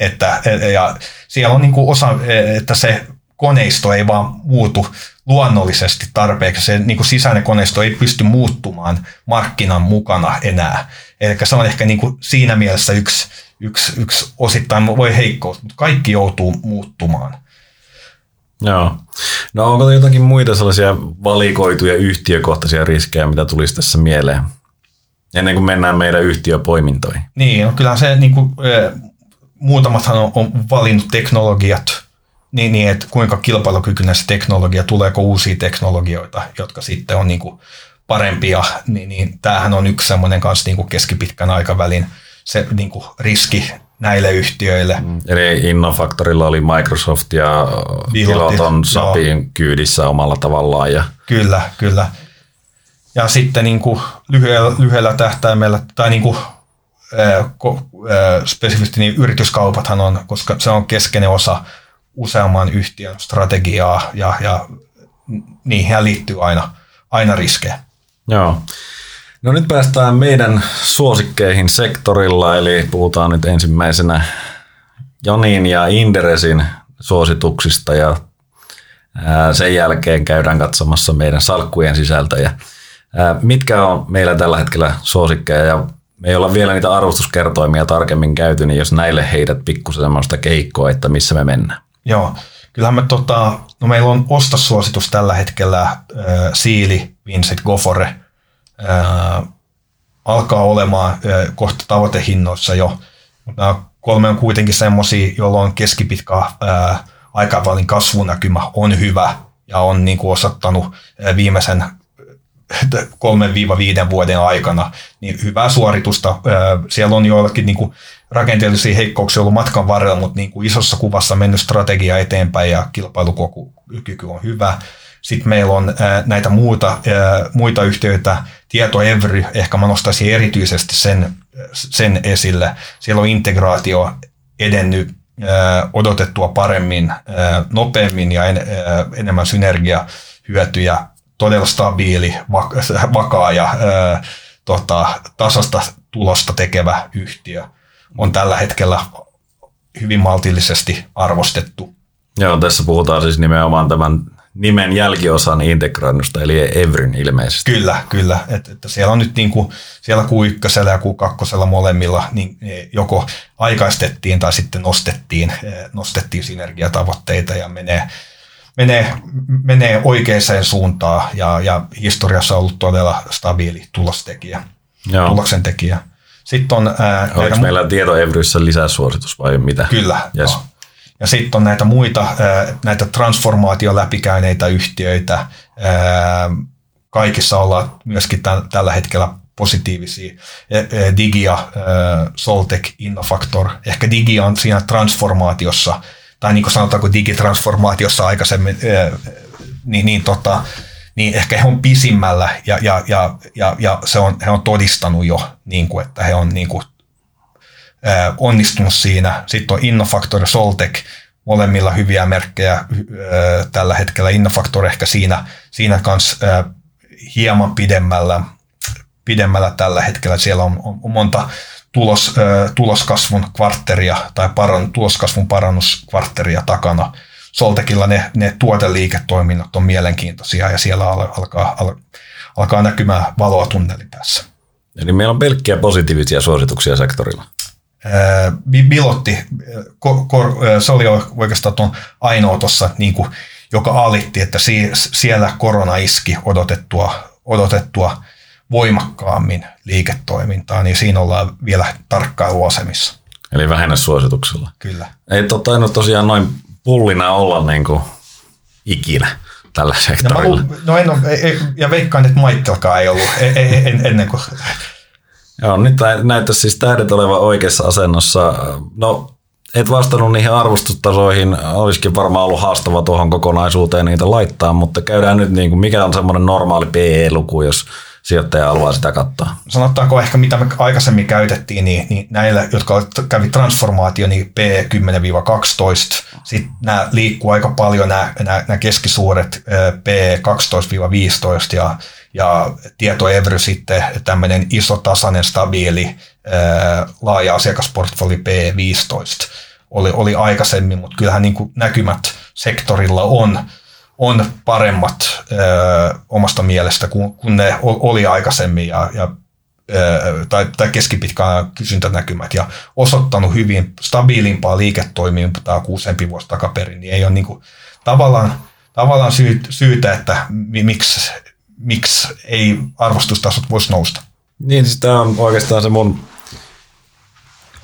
että ja siellä on niin kuin osa, että se koneisto ei vaan muutu luonnollisesti tarpeeksi. Se niin kuin sisäinen koneisto ei pysty muuttumaan markkinan mukana enää. Eli se on ehkä niin kuin siinä mielessä yksi, yksi, yksi osittain voi heikkous, mutta kaikki joutuu muuttumaan. Joo. No onko jotakin muita sellaisia valikoituja yhtiökohtaisia riskejä, mitä tulisi tässä mieleen? Ennen kuin mennään meidän yhtiöpoimintoihin. Niin, no kyllähän se niin kuin, muutamathan on, on valinnut teknologiat niin, niin, että kuinka kilpailukykyinen se teknologia, tuleeko uusia teknologioita, jotka sitten on niin kuin parempia, niin, niin tämähän on yksi semmoinen kanssa niin kuin keskipitkän aikavälin se niin kuin riski näille yhtiöille. Mm. Eli Innofactorilla oli Microsoft ja Piloton Sapin kyydissä omalla tavallaan. Ja... Kyllä, kyllä. Ja sitten niin kuin lyhyellä, lyhyellä tähtäimellä, tai niin kuin, äh, äh, spesifisti niin yrityskaupathan on, koska se on keskeinen osa useamman yhtiön strategiaa ja, ja niihin liittyy aina, aina riskejä. Joo. No nyt päästään meidän suosikkeihin sektorilla, eli puhutaan nyt ensimmäisenä Jonin ja Inderesin suosituksista ja sen jälkeen käydään katsomassa meidän salkkujen sisältöjä. Mitkä on meillä tällä hetkellä suosikkeja ja me ei olla vielä niitä arvostuskertoimia tarkemmin käyty, niin jos näille heidät pikkusen semmoista keikkoa, että missä me mennään. Joo, kyllähän me tota, no meillä on ostosuositus tällä hetkellä äh, Siili, Vincent Gofore – ää, alkaa olemaan ää, kohta tavoitehinnoissa jo. Mutta nämä kolme on kuitenkin semmoisia, jolloin keskipitkä ää, aikavälin kasvunäkymä on hyvä ja on niin kuin osoittanut ää, viimeisen 3-5 vuoden aikana niin hyvää suoritusta. Siellä on joillakin niin kuin rakenteellisia heikkouksia ollut matkan varrella, mutta niin kuin isossa kuvassa mennyt strategia eteenpäin ja kilpailukyky on hyvä. Sitten meillä on näitä muuta, muita yhtiöitä, Tieto Evry, ehkä mä nostaisin erityisesti sen, sen esille. Siellä on integraatio edennyt odotettua paremmin, nopeammin ja en, enemmän synergiahyötyjä, todella stabiili, vakaa ja tota, tasasta tulosta tekevä yhtiö on tällä hetkellä hyvin maltillisesti arvostettu. Joo, tässä puhutaan siis nimenomaan tämän nimen jälkiosan integroinnusta, eli Evryn ilmeisesti. Kyllä, kyllä. Et, että siellä on nyt niin kuin, siellä Q1 ja Q2 molemmilla niin joko aikaistettiin tai sitten nostettiin, eh, nostettiin synergiatavoitteita ja menee, menee, menee oikeaan suuntaan ja, ja historiassa on ollut todella stabiili tulostekijä, Joo. tuloksen tekijä. Sitten on, ää, Oliko meillä tieto Evryssä lisäsuositus vai mitä? Kyllä, yes. no. Ja sitten on näitä muita, näitä transformaatio läpikäyneitä yhtiöitä, kaikissa ollaan myöskin täl, tällä hetkellä positiivisia. E, e, Digi ja Soltec, Innofactor. Ehkä Digi on siinä transformaatiossa, tai niin kuin sanotaanko digitransformaatiossa aikaisemmin, niin, niin, tota, niin ehkä he on pisimmällä ja, ja, ja, ja, ja se on, he on todistanut jo, niin kuin, että he on niin kuin, onnistunut siinä. Sitten on Innofactor ja Soltec, molemmilla hyviä merkkejä tällä hetkellä. Innofactor ehkä siinä, siinä kanssa hieman pidemmällä, pidemmällä tällä hetkellä. Siellä on, on monta tulos, tuloskasvun kvartteria tai paran, tuloskasvun parannuskvartteria takana. Soltekilla ne, ne tuoteliiketoiminnot on mielenkiintoisia ja siellä alkaa, al, alkaa näkymään valoa tunnelin päässä. Eli meillä on pelkkiä positiivisia suosituksia sektorilla. Bilotti, se oli oikeastaan tuon ainoa tuossa, niin kuin, joka alitti, että siellä korona iski odotettua, odotettua voimakkaammin liiketoimintaa, niin siinä ollaan vielä tarkkailuasemissa. Eli suosituksella. Kyllä. Ei tota, no tosiaan noin pullina olla niin kuin ikinä tällä sektorilla. No, no en ole, ja veikkaan, että Michaelkaan ei ollut e, e, en, ennen kuin... Joo, nyt näyttäisi siis tähdet olevan oikeassa asennossa. No, et vastannut niihin arvostustasoihin, olisikin varmaan ollut haastava tuohon kokonaisuuteen niitä laittaa, mutta käydään nyt niin kuin, mikä on semmoinen normaali PE-luku, jos sijoittaja haluaa sitä katsoa. Sanotaanko ehkä mitä me aikaisemmin käytettiin, niin, niin näillä, jotka kävi transformaatio, niin P10-12, sitten nämä liikkuu aika paljon nämä, nämä, nämä keskisuuret P12-15 ja, ja tietoevry sitten tämmöinen iso, tasainen, stabiili, laaja asiakasportfoli P15 oli, oli aikaisemmin, mutta kyllähän niin näkymät sektorilla on on paremmat ö, omasta mielestä kuin, kuin ne oli aikaisemmin ja, ja tai, tai keskipitkään kysyntänäkymät ja osoittanut hyvin stabiilimpaa liiketoimintaa kuusempi vuosi takaperin, niin ei ole niin kuin, tavallaan, tavallaan syy, syytä, että miksi, miksi ei arvostustasot voisi nousta. Niin, siis tämä on oikeastaan se mun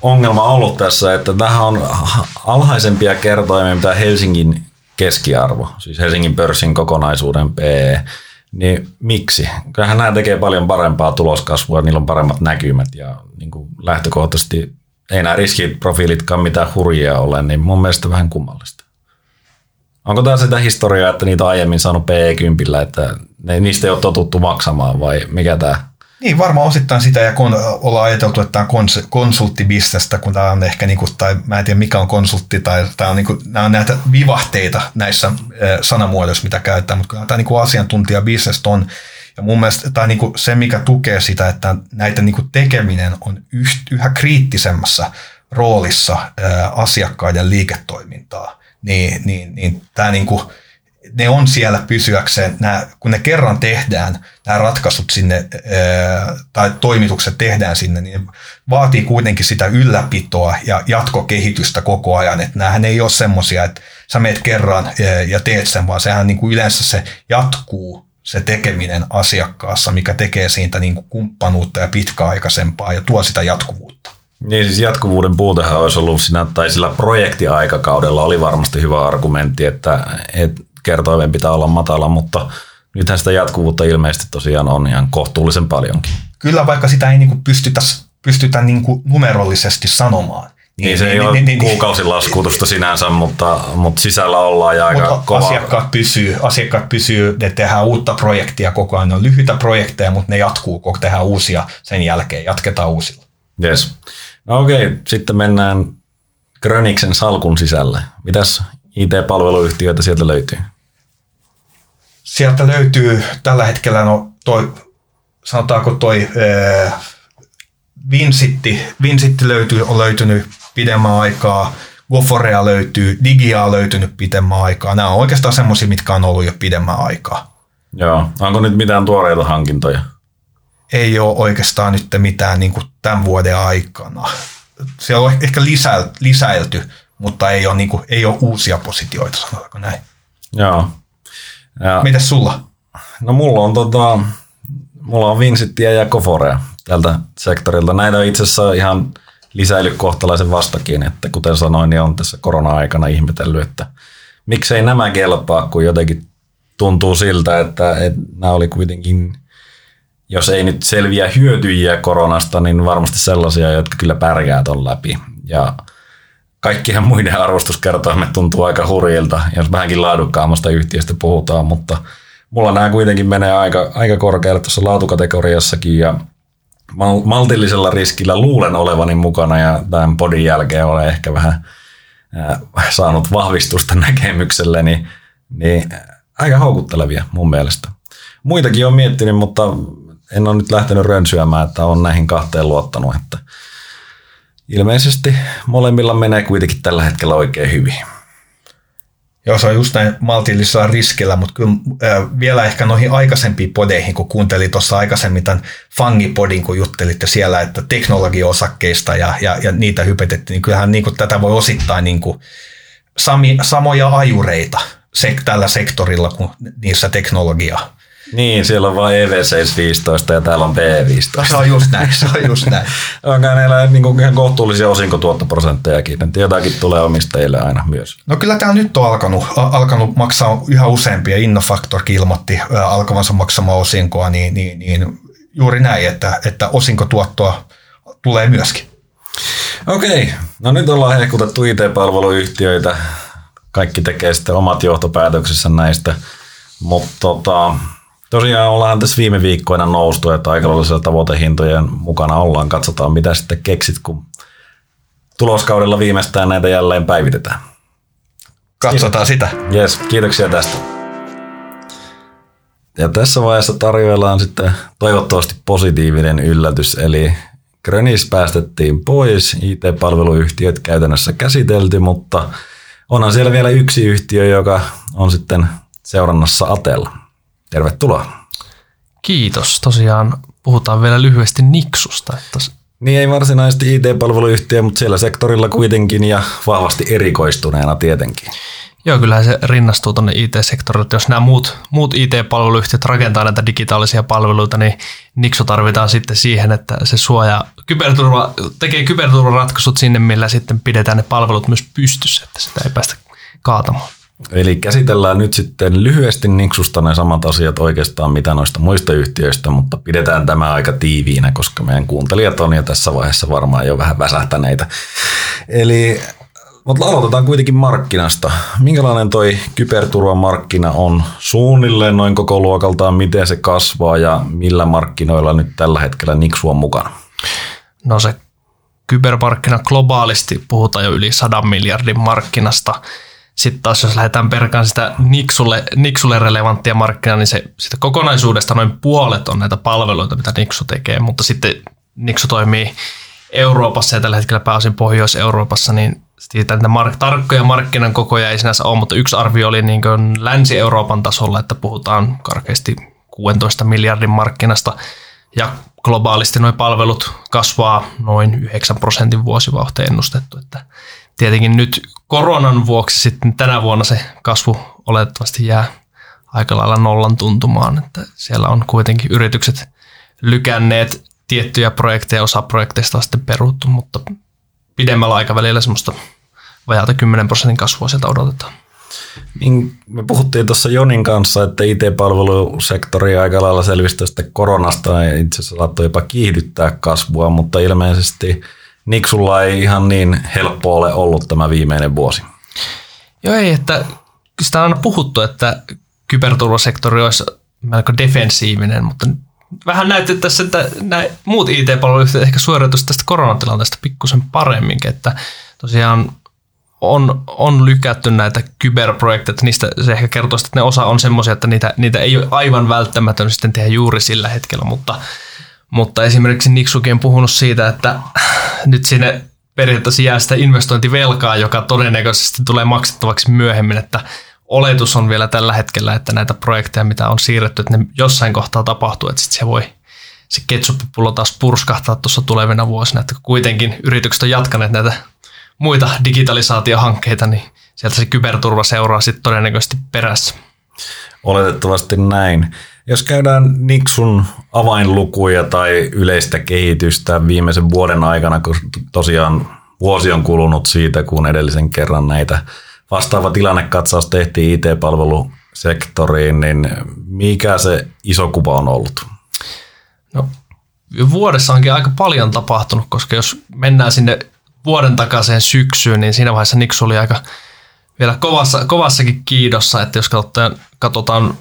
ongelma ollut tässä, että tähän on alhaisempia kertoimia, mitä Helsingin keskiarvo, siis Helsingin pörssin kokonaisuuden PE, niin miksi? Kyllähän nämä tekee paljon parempaa tuloskasvua, niillä on paremmat näkymät ja niin kuin lähtökohtaisesti ei nämä riskiprofiilitkaan mitään hurjia ole, niin mun mielestä vähän kummallista. Onko tämä sitä historiaa, että niitä on aiemmin saanut PE10, että ne, niistä ei ole totuttu maksamaan vai mikä tämä niin, varmaan osittain sitä, ja kun ollaan ajateltu, että tämä on kons- konsulttibisnestä, kun tämä on ehkä, niin kuin, tai mä en tiedä mikä on konsultti, tai tämä on, niin kuin, nämä on näitä vivahteita näissä sanamuodoissa, mitä käytetään, mutta kyllä tämä niin kuin on, ja mun mielestä tämä niin kuin se, mikä tukee sitä, että näitä niin kuin tekeminen on yhä kriittisemmässä roolissa asiakkaiden liiketoimintaa, niin, niin, niin tämä niin kuin, ne on siellä pysyäkseen, nämä, kun ne kerran tehdään, nämä ratkaisut sinne tai toimitukset tehdään sinne, niin vaatii kuitenkin sitä ylläpitoa ja jatkokehitystä koko ajan. Että näähän ei ole semmoisia, että sä meet kerran ja teet sen, vaan sehän niin kuin yleensä se jatkuu se tekeminen asiakkaassa, mikä tekee siitä niin kuin kumppanuutta ja pitkäaikaisempaa ja tuo sitä jatkuvuutta. Niin siis jatkuvuuden puutehan olisi ollut siinä, tai sillä projektiaikakaudella oli varmasti hyvä argumentti, että, että kertoimen pitää olla matala, mutta nythän sitä jatkuvuutta ilmeisesti tosiaan on ihan kohtuullisen paljonkin. Kyllä, vaikka sitä ei niinku pystytä, pystytä niinku numerollisesti sanomaan. Niin, niin se ei niin, ole niin, niin, kuukausilaskutusta sinänsä, mutta, mutta sisällä ollaan ja aika mutta kova. Asiakkaat pysyy, asiakkaat pysyy, ne tehdään uutta projektia koko ajan. Ne on lyhyitä projekteja, mutta ne jatkuu, kun tehdään uusia sen jälkeen, jatketaan uusilla. Yes. No okei, okay. sitten mennään Gröniksen salkun sisälle. Mitäs IT-palveluyhtiöitä sieltä löytyy? Sieltä löytyy tällä hetkellä no toi, sanotaanko toi ää, Vinsitti, Vinsitti löytyy, on löytynyt pidemmän aikaa, Goforea löytyy, Digia on löytynyt pidemmän aikaa. Nämä on oikeastaan semmoisia, mitkä on ollut jo pidemmän aikaa. Joo. Onko nyt mitään tuoreita hankintoja? Ei ole oikeastaan nyt mitään niin kuin tämän vuoden aikana. Siellä on ehkä lisäilty, mutta ei ole, niin kuin, ei ole uusia positioita, sanotaanko näin. Joo. Ja, Mites sulla? No mulla on, tota, mulla on Vincittiä ja Koforea tältä sektorilta. Näitä on itse asiassa ihan lisäily kohtalaisen vastakin, että kuten sanoin, niin on tässä korona-aikana ihmetellyt, että miksei nämä kelpaa, kun jotenkin tuntuu siltä, että, että nämä oli kuitenkin, jos ei nyt selviä hyötyjiä koronasta, niin varmasti sellaisia, jotka kyllä pärjää ton läpi. Ja kaikkien muiden arvostuskertoimet tuntuu aika hurjilta, jos vähänkin laadukkaammasta yhtiöstä puhutaan, mutta mulla nämä kuitenkin menee aika, aika korkealle tuossa laatukategoriassakin ja maltillisella riskillä luulen olevani mukana ja tämän podin jälkeen olen ehkä vähän saanut vahvistusta näkemykselleni, niin aika houkuttelevia mun mielestä. Muitakin on miettinyt, mutta en ole nyt lähtenyt rönsyämään, että on näihin kahteen luottanut, että ilmeisesti molemmilla menee kuitenkin tällä hetkellä oikein hyvin. Joo, se on just näin maltillisella riskillä, mutta kyllä äh, vielä ehkä noihin aikaisempiin podeihin, kun kuuntelin tuossa aikaisemmin tämän Fangipodin, kun juttelitte siellä, että teknologiaosakkeista ja, ja, ja niitä hypetettiin, niin kyllähän niin kuin tätä voi osittain niin kuin sami, samoja ajureita sek, tällä sektorilla kuin niissä teknologiaa niin, siellä on vain EV715 ja täällä on B15. No, se on just näin, se on just näin. Onko näillä niin kuin ihan kohtuullisia osinkotuottoprosenttejakin, että jotakin tulee omistajille aina myös. No kyllä tämä nyt on alkanut, alkanut maksaa yhä useampia. Innofactorkin ilmoitti alkavansa maksamaan osinkoa, niin, niin, niin juuri näin, että, että osinkotuottoa tulee myöskin. Okei, no nyt ollaan hehkutettu IT-palveluyhtiöitä. Kaikki tekee sitten omat johtopäätöksensä näistä, mutta tota, Tosiaan ollaan tässä viime viikkoina noustu, että aika lailla tavoitehintojen mukana ollaan. Katsotaan, mitä sitten keksit, kun tuloskaudella viimeistään näitä jälleen päivitetään. Katsotaan sitä. Yes, kiitoksia tästä. Ja tässä vaiheessa tarjoillaan sitten toivottavasti positiivinen yllätys, eli Grönis päästettiin pois, IT-palveluyhtiöt käytännössä käsitelty, mutta onhan siellä vielä yksi yhtiö, joka on sitten seurannassa Atella. Tervetuloa. Kiitos. Tosiaan puhutaan vielä lyhyesti Niksusta. Että... Niin ei varsinaisesti IT-palveluyhtiö, mutta siellä sektorilla kuitenkin ja vahvasti erikoistuneena tietenkin. Joo, kyllähän se rinnastuu tuonne IT-sektorille. Jos nämä muut, muut IT-palveluyhtiöt rakentaa näitä digitaalisia palveluita, niin Nixu tarvitaan sitten siihen, että se suojaa, kyberturva, tekee kyberturvaratkaisut sinne, millä sitten pidetään ne palvelut myös pystyssä, että sitä ei päästä kaatamaan. Eli käsitellään nyt sitten lyhyesti Niksusta ne samat asiat oikeastaan mitä noista muista yhtiöistä, mutta pidetään tämä aika tiiviinä, koska meidän kuuntelijat on jo tässä vaiheessa varmaan jo vähän väsähtäneitä. Eli mutta aloitetaan kuitenkin markkinasta. Minkälainen toi kyberturvamarkkina on suunnilleen noin koko luokaltaan, miten se kasvaa ja millä markkinoilla nyt tällä hetkellä Niksu on mukana? No se kybermarkkina globaalisti puhutaan jo yli 100 miljardin markkinasta – sitten taas jos lähdetään perkaan sitä Nixulle, Nixulle relevanttia markkinaa, niin se, sitä kokonaisuudesta noin puolet on näitä palveluita, mitä Nixu tekee, mutta sitten Nixu toimii Euroopassa ja tällä hetkellä pääosin Pohjois-Euroopassa, niin siitä että mark- tarkkoja markkinan kokoja ei sinänsä ole, mutta yksi arvio oli niin kuin Länsi-Euroopan tasolla, että puhutaan karkeasti 16 miljardin markkinasta. Ja globaalisti nuo palvelut kasvaa noin 9 prosentin vuosivauhteen ennustettu, että tietenkin nyt koronan vuoksi sitten tänä vuonna se kasvu oletettavasti jää aika lailla nollan tuntumaan, että siellä on kuitenkin yritykset lykänneet tiettyjä projekteja, osa projekteista on sitten peruttu, mutta pidemmällä aikavälillä semmoista vajalta 10 prosentin kasvua sieltä odotetaan. Niin, me puhuttiin tuossa Jonin kanssa, että IT-palvelusektori aika lailla selvisi tästä koronasta ja itse asiassa saattoi jopa kiihdyttää kasvua, mutta ilmeisesti – Niksulla ei ihan niin helppo ole ollut tämä viimeinen vuosi. Joo ei, että sitä on puhuttu, että kyberturvasektori olisi melko defensiivinen, mutta vähän näytti tässä, että nämä muut IT-palveluyhtiöt ehkä suoriutuisivat tästä koronatilanteesta pikkusen paremminkin, että tosiaan on, on lykätty näitä kyberprojekteja, niistä se ehkä kertoo, että ne osa on semmoisia, että niitä, niitä ei ole aivan välttämätön sitten tehdä juuri sillä hetkellä, mutta mutta esimerkiksi Niksukin on puhunut siitä, että nyt sinne periaatteessa jää sitä investointivelkaa, joka todennäköisesti tulee maksettavaksi myöhemmin, että oletus on vielä tällä hetkellä, että näitä projekteja, mitä on siirretty, että ne jossain kohtaa tapahtuu, että sitten se voi se ketsuppipullo taas purskahtaa tuossa tulevina vuosina, että kuitenkin yritykset on jatkaneet näitä muita digitalisaatiohankkeita, niin sieltä se kyberturva seuraa sitten todennäköisesti perässä. Oletettavasti näin. Jos käydään Niksun avainlukuja tai yleistä kehitystä viimeisen vuoden aikana, kun tosiaan vuosi on kulunut siitä, kun edellisen kerran näitä vastaava tilannekatsaus tehtiin IT-palvelu sektoriin, niin mikä se iso kuva on ollut? No, vuodessa onkin aika paljon tapahtunut, koska jos mennään sinne vuoden takaiseen syksyyn, niin siinä vaiheessa Nixu oli aika vielä kovassa, kovassakin kiidossa, että jos katsotaan, katsotaan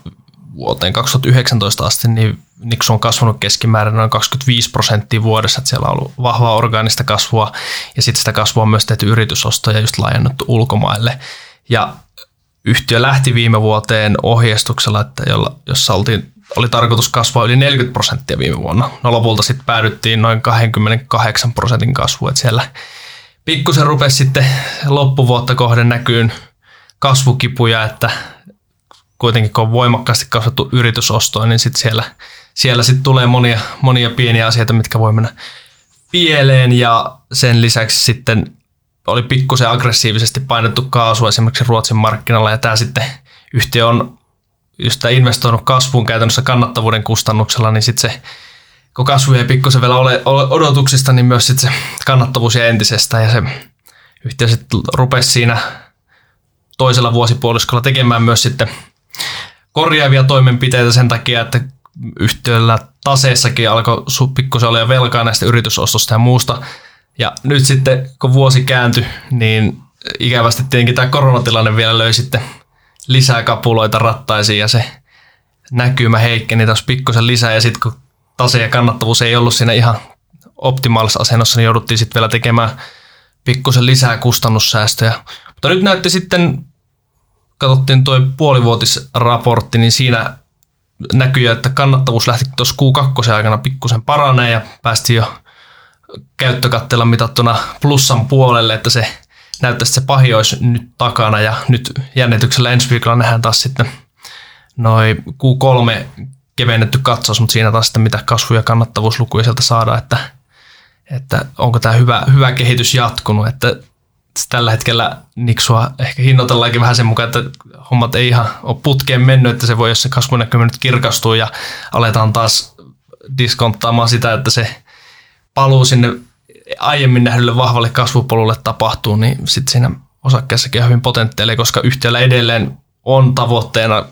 vuoteen 2019 asti, niin Nixu on kasvanut keskimäärin noin 25 prosenttia vuodessa, että siellä on ollut vahvaa orgaanista kasvua ja sitten sitä kasvua on myös tehty yritysostoja just laajennettu ulkomaille. Ja yhtiö lähti viime vuoteen ohjeistuksella, että jolla, jossa oltiin, oli tarkoitus kasvaa yli 40 prosenttia viime vuonna. No lopulta sitten päädyttiin noin 28 prosentin kasvu, että siellä pikkusen rupesi sitten loppuvuotta kohden näkyyn kasvukipuja, että kuitenkin kun on voimakkaasti kasvattu yritysostoa, niin sitten siellä, siellä sitten tulee monia, monia pieniä asioita, mitkä voi mennä pieleen ja sen lisäksi sitten oli pikkusen aggressiivisesti painettu kaasua esimerkiksi Ruotsin markkinalla ja tämä sitten yhtiö on just investoinut kasvuun käytännössä kannattavuuden kustannuksella, niin sitten se kun kasvu ei pikkusen vielä ole, ole odotuksista, niin myös sitten se kannattavuus ja entisestä ja se yhtiö sitten rupesi siinä toisella vuosipuoliskolla tekemään myös sitten korjaavia toimenpiteitä sen takia, että yhtiöllä taseessakin alkoi pikkusen olla velkaa näistä yritysostosta ja muusta. Ja nyt sitten, kun vuosi kääntyi, niin ikävästi tietenkin tämä koronatilanne vielä löi sitten lisää kapuloita rattaisiin ja se näkymä heikkeni taas pikkusen lisää. Ja sitten kun tase ja kannattavuus ei ollut siinä ihan optimaalisessa asennossa, niin jouduttiin sitten vielä tekemään pikkusen lisää kustannussäästöjä. Mutta nyt näytti sitten katsottiin tuo puolivuotisraportti, niin siinä näkyy, että kannattavuus lähti tuossa Q2 aikana pikkusen paranee ja päästiin jo käyttökatteella mitattuna plussan puolelle, että se näyttäisi, että se pahi olisi nyt takana ja nyt jännityksellä ensi viikolla nähdään taas sitten noin Q3 kevennetty katsaus, mutta siinä taas sitten mitä kasvu- ja kannattavuuslukuja sieltä saadaan, että, että onko tämä hyvä, hyvä kehitys jatkunut, että tällä hetkellä Niksua ehkä hinnoitellaankin vähän sen mukaan, että hommat ei ihan ole putkeen mennyt, että se voi, jos se kasvunäkymä nyt kirkastuu ja aletaan taas diskonttaamaan sitä, että se paluu sinne aiemmin nähdylle vahvalle kasvupolulle tapahtuu, niin sitten siinä osakkeessakin on hyvin potentiaalia, koska yhtiöllä edelleen on tavoitteena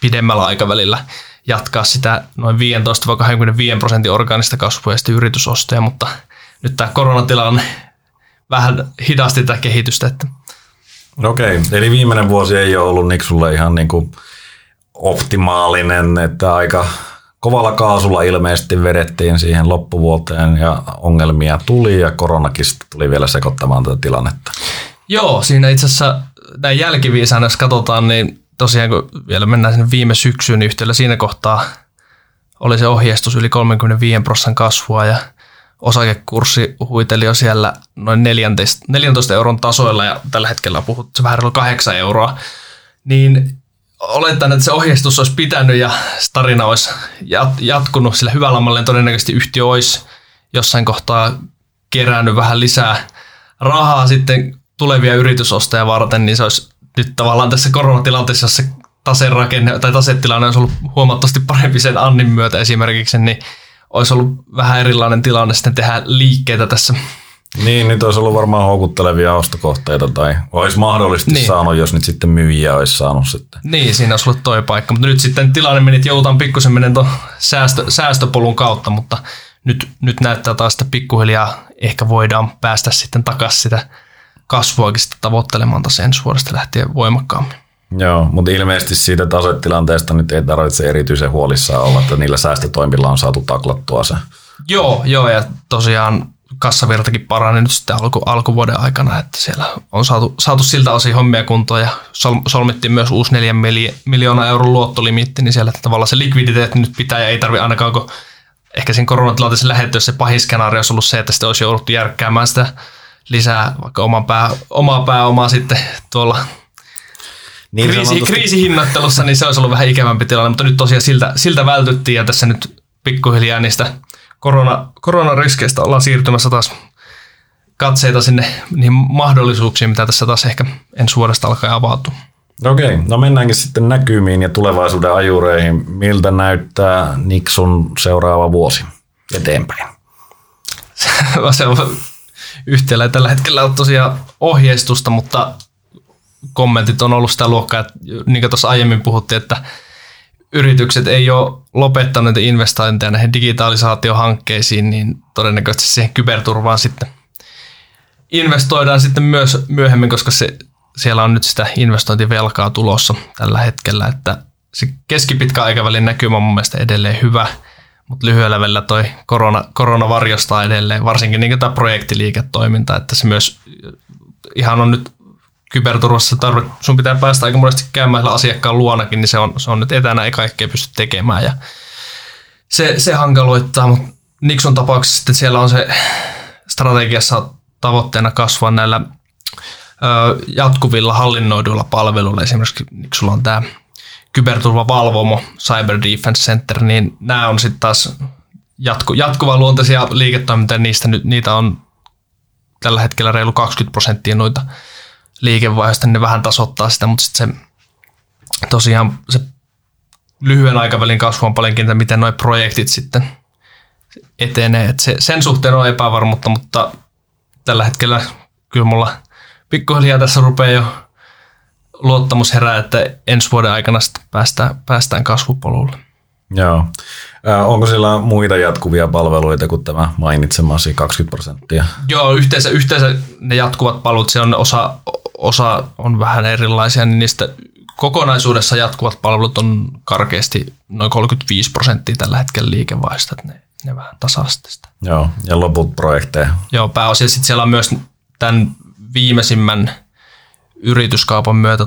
pidemmällä aikavälillä jatkaa sitä noin 15-25 prosentin orgaanista kasvua ja sitten yritysostoja, mutta nyt tämä koronatilanne vähän hidasti tätä kehitystä. Että. Okei, eli viimeinen vuosi ei ole ollut Niksulle ihan niin kuin optimaalinen, että aika kovalla kaasulla ilmeisesti vedettiin siihen loppuvuoteen ja ongelmia tuli ja koronakin tuli vielä sekoittamaan tätä tilannetta. Joo, siinä itse asiassa näin jälkiviisaan, jos katsotaan, niin tosiaan kun vielä mennään sinne viime syksyyn yhtiöllä siinä kohtaa oli se ohjeistus yli 35 prosentin kasvua ja osakekurssi huiteli jo siellä noin 14, 14 euron tasoilla ja tällä hetkellä puhuttu vähän 8 euroa, niin oletan, että se ohjeistus olisi pitänyt ja tarina olisi jatkunut sillä hyvällä mallilla. Todennäköisesti yhtiö olisi jossain kohtaa kerännyt vähän lisää rahaa sitten tulevia yritysostoja varten, niin se olisi nyt tavallaan tässä koronatilanteessa, jossa taserakenne tai tasetilanne olisi ollut huomattavasti parempi sen Annin myötä esimerkiksi, niin olisi ollut vähän erilainen tilanne sitten tehdä liikkeitä tässä. Niin, nyt olisi ollut varmaan houkuttelevia ostokohteita tai olisi mahdollisesti niin. saanut, jos nyt sitten myyjiä olisi saanut sitten. Niin, siinä olisi ollut toi paikka, mutta nyt sitten tilanne meni, että joudutaan pikkusen menen tuon säästö, säästöpolun kautta, mutta nyt, nyt näyttää taas, että pikkuhiljaa ehkä voidaan päästä sitten takaisin sitä kasvuakin sitten tavoittelemaan taas ensi vuodesta lähtien voimakkaammin. Joo, mutta ilmeisesti siitä tasetilanteesta nyt ei tarvitse erityisen huolissaan olla, että niillä säästötoimilla on saatu taklattua se. Joo, joo ja tosiaan kassavirtakin parani nyt sitten alku, alkuvuoden aikana, että siellä on saatu, saatu siltä osin hommia kuntoon ja sol, solmittiin myös uusi 4 miljoonaa euron luottolimitti, niin siellä tavallaan se likviditeetti nyt pitää ja ei tarvi ainakaan, kun ehkä siinä koronatilanteessa lähettyessä se pahin skenaario olisi ollut se, että sitten olisi jouduttu järkkäämään sitä lisää vaikka oman pää, omaa pääomaa sitten tuolla niin kriisi, sanotusti. kriisihinnattelussa, niin se olisi ollut vähän ikävämpi tilanne, mutta nyt tosiaan siltä, siltä vältyttiin ja tässä nyt pikkuhiljaa niistä korona, koronariskeistä ollaan siirtymässä taas katseita sinne niihin mahdollisuuksiin, mitä tässä taas ehkä ensi vuodesta alkaa avautua. Okei, no mennäänkin sitten näkymiin ja tulevaisuuden ajureihin. Miltä näyttää Nixon seuraava vuosi eteenpäin? se on yhtiöllä tällä hetkellä on tosiaan ohjeistusta, mutta kommentit on ollut sitä luokkaa, että niin kuin tuossa aiemmin puhuttiin, että yritykset ei ole lopettanut investointeja näihin digitalisaatiohankkeisiin, niin todennäköisesti siihen kyberturvaan sitten investoidaan sitten myös myöhemmin, koska se, siellä on nyt sitä investointivelkaa tulossa tällä hetkellä, että se keskipitkä aikavälin näkymä on mun mielestä edelleen hyvä, mutta lyhyellä välillä toi korona, korona varjostaa edelleen, varsinkin niin tämä projektiliiketoiminta, että se myös ihan on nyt kyberturvassa tarve, sun pitää päästä aika monesti käymään asiakkaan luonakin, niin se on, se on nyt etänä, ei kaikkea pysty tekemään ja se, se hankaloittaa, mutta Nixon tapauksessa sitten siellä on se strategiassa tavoitteena kasvaa näillä ö, jatkuvilla hallinnoiduilla palveluilla, esimerkiksi Nixon on tämä kyberturvavalvomo, Cyber Defense Center, niin nämä on sitten taas jatku, jatkuva luontaisia liiketoimintoja, niistä nyt, niitä on tällä hetkellä reilu 20 prosenttia noita liikevaihdosta, niin ne vähän tasoittaa sitä, mutta sitten se tosiaan se lyhyen aikavälin kasvu on paljonkin, että miten nuo projektit sitten etenee. Et se, sen suhteen on epävarmuutta, mutta tällä hetkellä kyllä mulla pikkuhiljaa tässä rupeaa jo luottamus herää, että ensi vuoden aikana päästään, päästään kasvupolulle. Joo. Onko siellä muita jatkuvia palveluita kuin tämä mainitsemasi 20 prosenttia? Joo, yhteensä, yhteensä ne jatkuvat palvelut, se on osa, osa on vähän erilaisia, niin niistä kokonaisuudessa jatkuvat palvelut on karkeasti noin 35 prosenttia tällä hetkellä liikevaihdosta, ne, ne vähän tasasta sitä. Joo, ja loput projekteja. Joo, pääosin sitten siellä on myös tämän viimeisimmän yrityskaupan myötä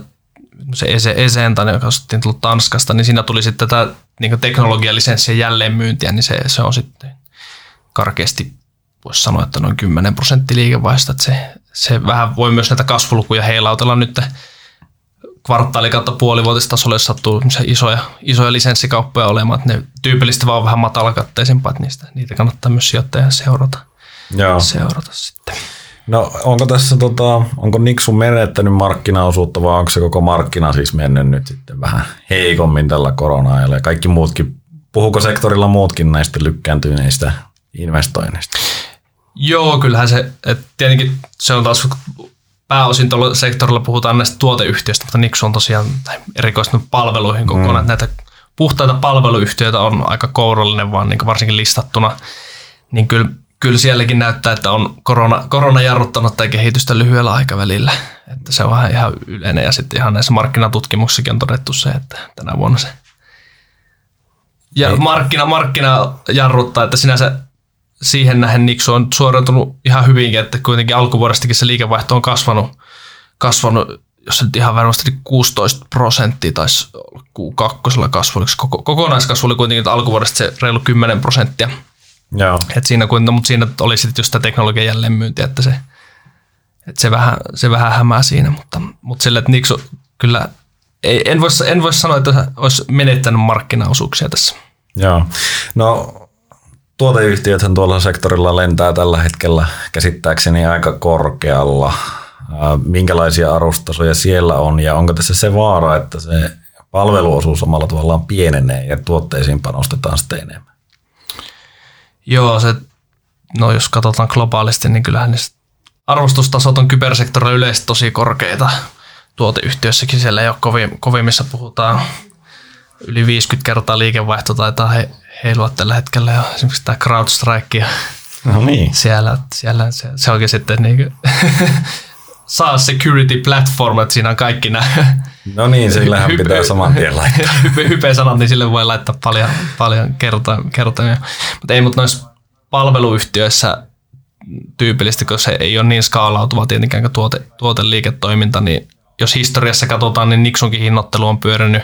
se Esenta, joka on tullut Tanskasta, niin siinä tuli sitten tätä niin teknologialisenssien jälleenmyyntiä, niin se, se on sitten karkeasti, voisi sanoa, että noin 10 prosenttia liikevaihdosta. Se, se vähän voi myös näitä kasvulukuja heilautella nyt kvartaali kautta puolivuotistasolla, jos sattuu isoja, isoja lisenssikauppoja olemaan, että ne tyypillisesti vaan vähän matalakatteisempaa, että niistä, niitä kannattaa myös sijoittajan seurata, Joo. seurata sitten. No onko tässä, tota, onko Nixu menettänyt markkinaosuutta vai onko se koko markkina siis mennyt nyt sitten vähän heikommin tällä korona ja kaikki muutkin, puhuuko sektorilla muutkin näistä lykkääntyneistä investoinneista? Joo, kyllähän se, että tietenkin se on taas pääosin tuolla sektorilla puhutaan näistä tuoteyhtiöistä, mutta Nixu on tosiaan erikoistunut palveluihin kokonaan. Mm. Näitä puhtaita palveluyhtiöitä on aika kourallinen vaan niin varsinkin listattuna, niin kyllä kyllä sielläkin näyttää, että on korona, korona jarruttanut tai kehitystä lyhyellä aikavälillä. Että se on vähän ihan yleinen ja sitten ihan näissä markkinatutkimuksissakin on todettu se, että tänä vuonna se ja markkina, markkina jarruttaa, että sinänsä siihen nähden Nixu on suoriutunut ihan hyvinkin, että kuitenkin alkuvuodestakin se liikevaihto on kasvanut, kasvanut jos nyt ihan varmasti 16 prosenttia taisi Q2 kasvu, koko, kokonaiskasvu oli kuitenkin että alkuvuodesta se reilu 10 prosenttia – Joo. Et siinä, kun, mutta siinä oli sitten just tämä teknologian jälleenmyynti, että se, että se, vähän, se vähän hämää siinä, mutta, mutta sille, että Nixo kyllä, ei, en voisi en vois sanoa, että olisi menettänyt markkinaosuuksia tässä. Joo, no tuoteyhtiöthän tuolla sektorilla lentää tällä hetkellä käsittääkseni aika korkealla. Minkälaisia arustasoja siellä on ja onko tässä se vaara, että se palveluosuus omalla tavallaan pienenee ja tuotteisiin panostetaan sitten enemmän? Joo, se, no jos katsotaan globaalisti, niin kyllähän ne arvostustasot on kybersektorilla yleisesti tosi korkeita. Tuoteyhtiössäkin siellä ei ole kovin, missä puhutaan yli 50 kertaa liikevaihto taitaa he, heilua tällä hetkellä jo esimerkiksi tämä CrowdStrike. No niin. Siellä, siellä se, se onkin sitten niin kuin saa security platform, että siinä on kaikki nämä No niin, sillähän hype, pitää saman tien laittaa. hype, hype sanat, niin sille voi laittaa paljon, paljon kertoja. Mutta ei, mutta noissa palveluyhtiöissä tyypillisesti, kun se ei ole niin skaalautuva tietenkään kuin tuote, tuoteliiketoiminta, niin jos historiassa katsotaan, niin Nixonkin hinnoittelu on pyörinyt,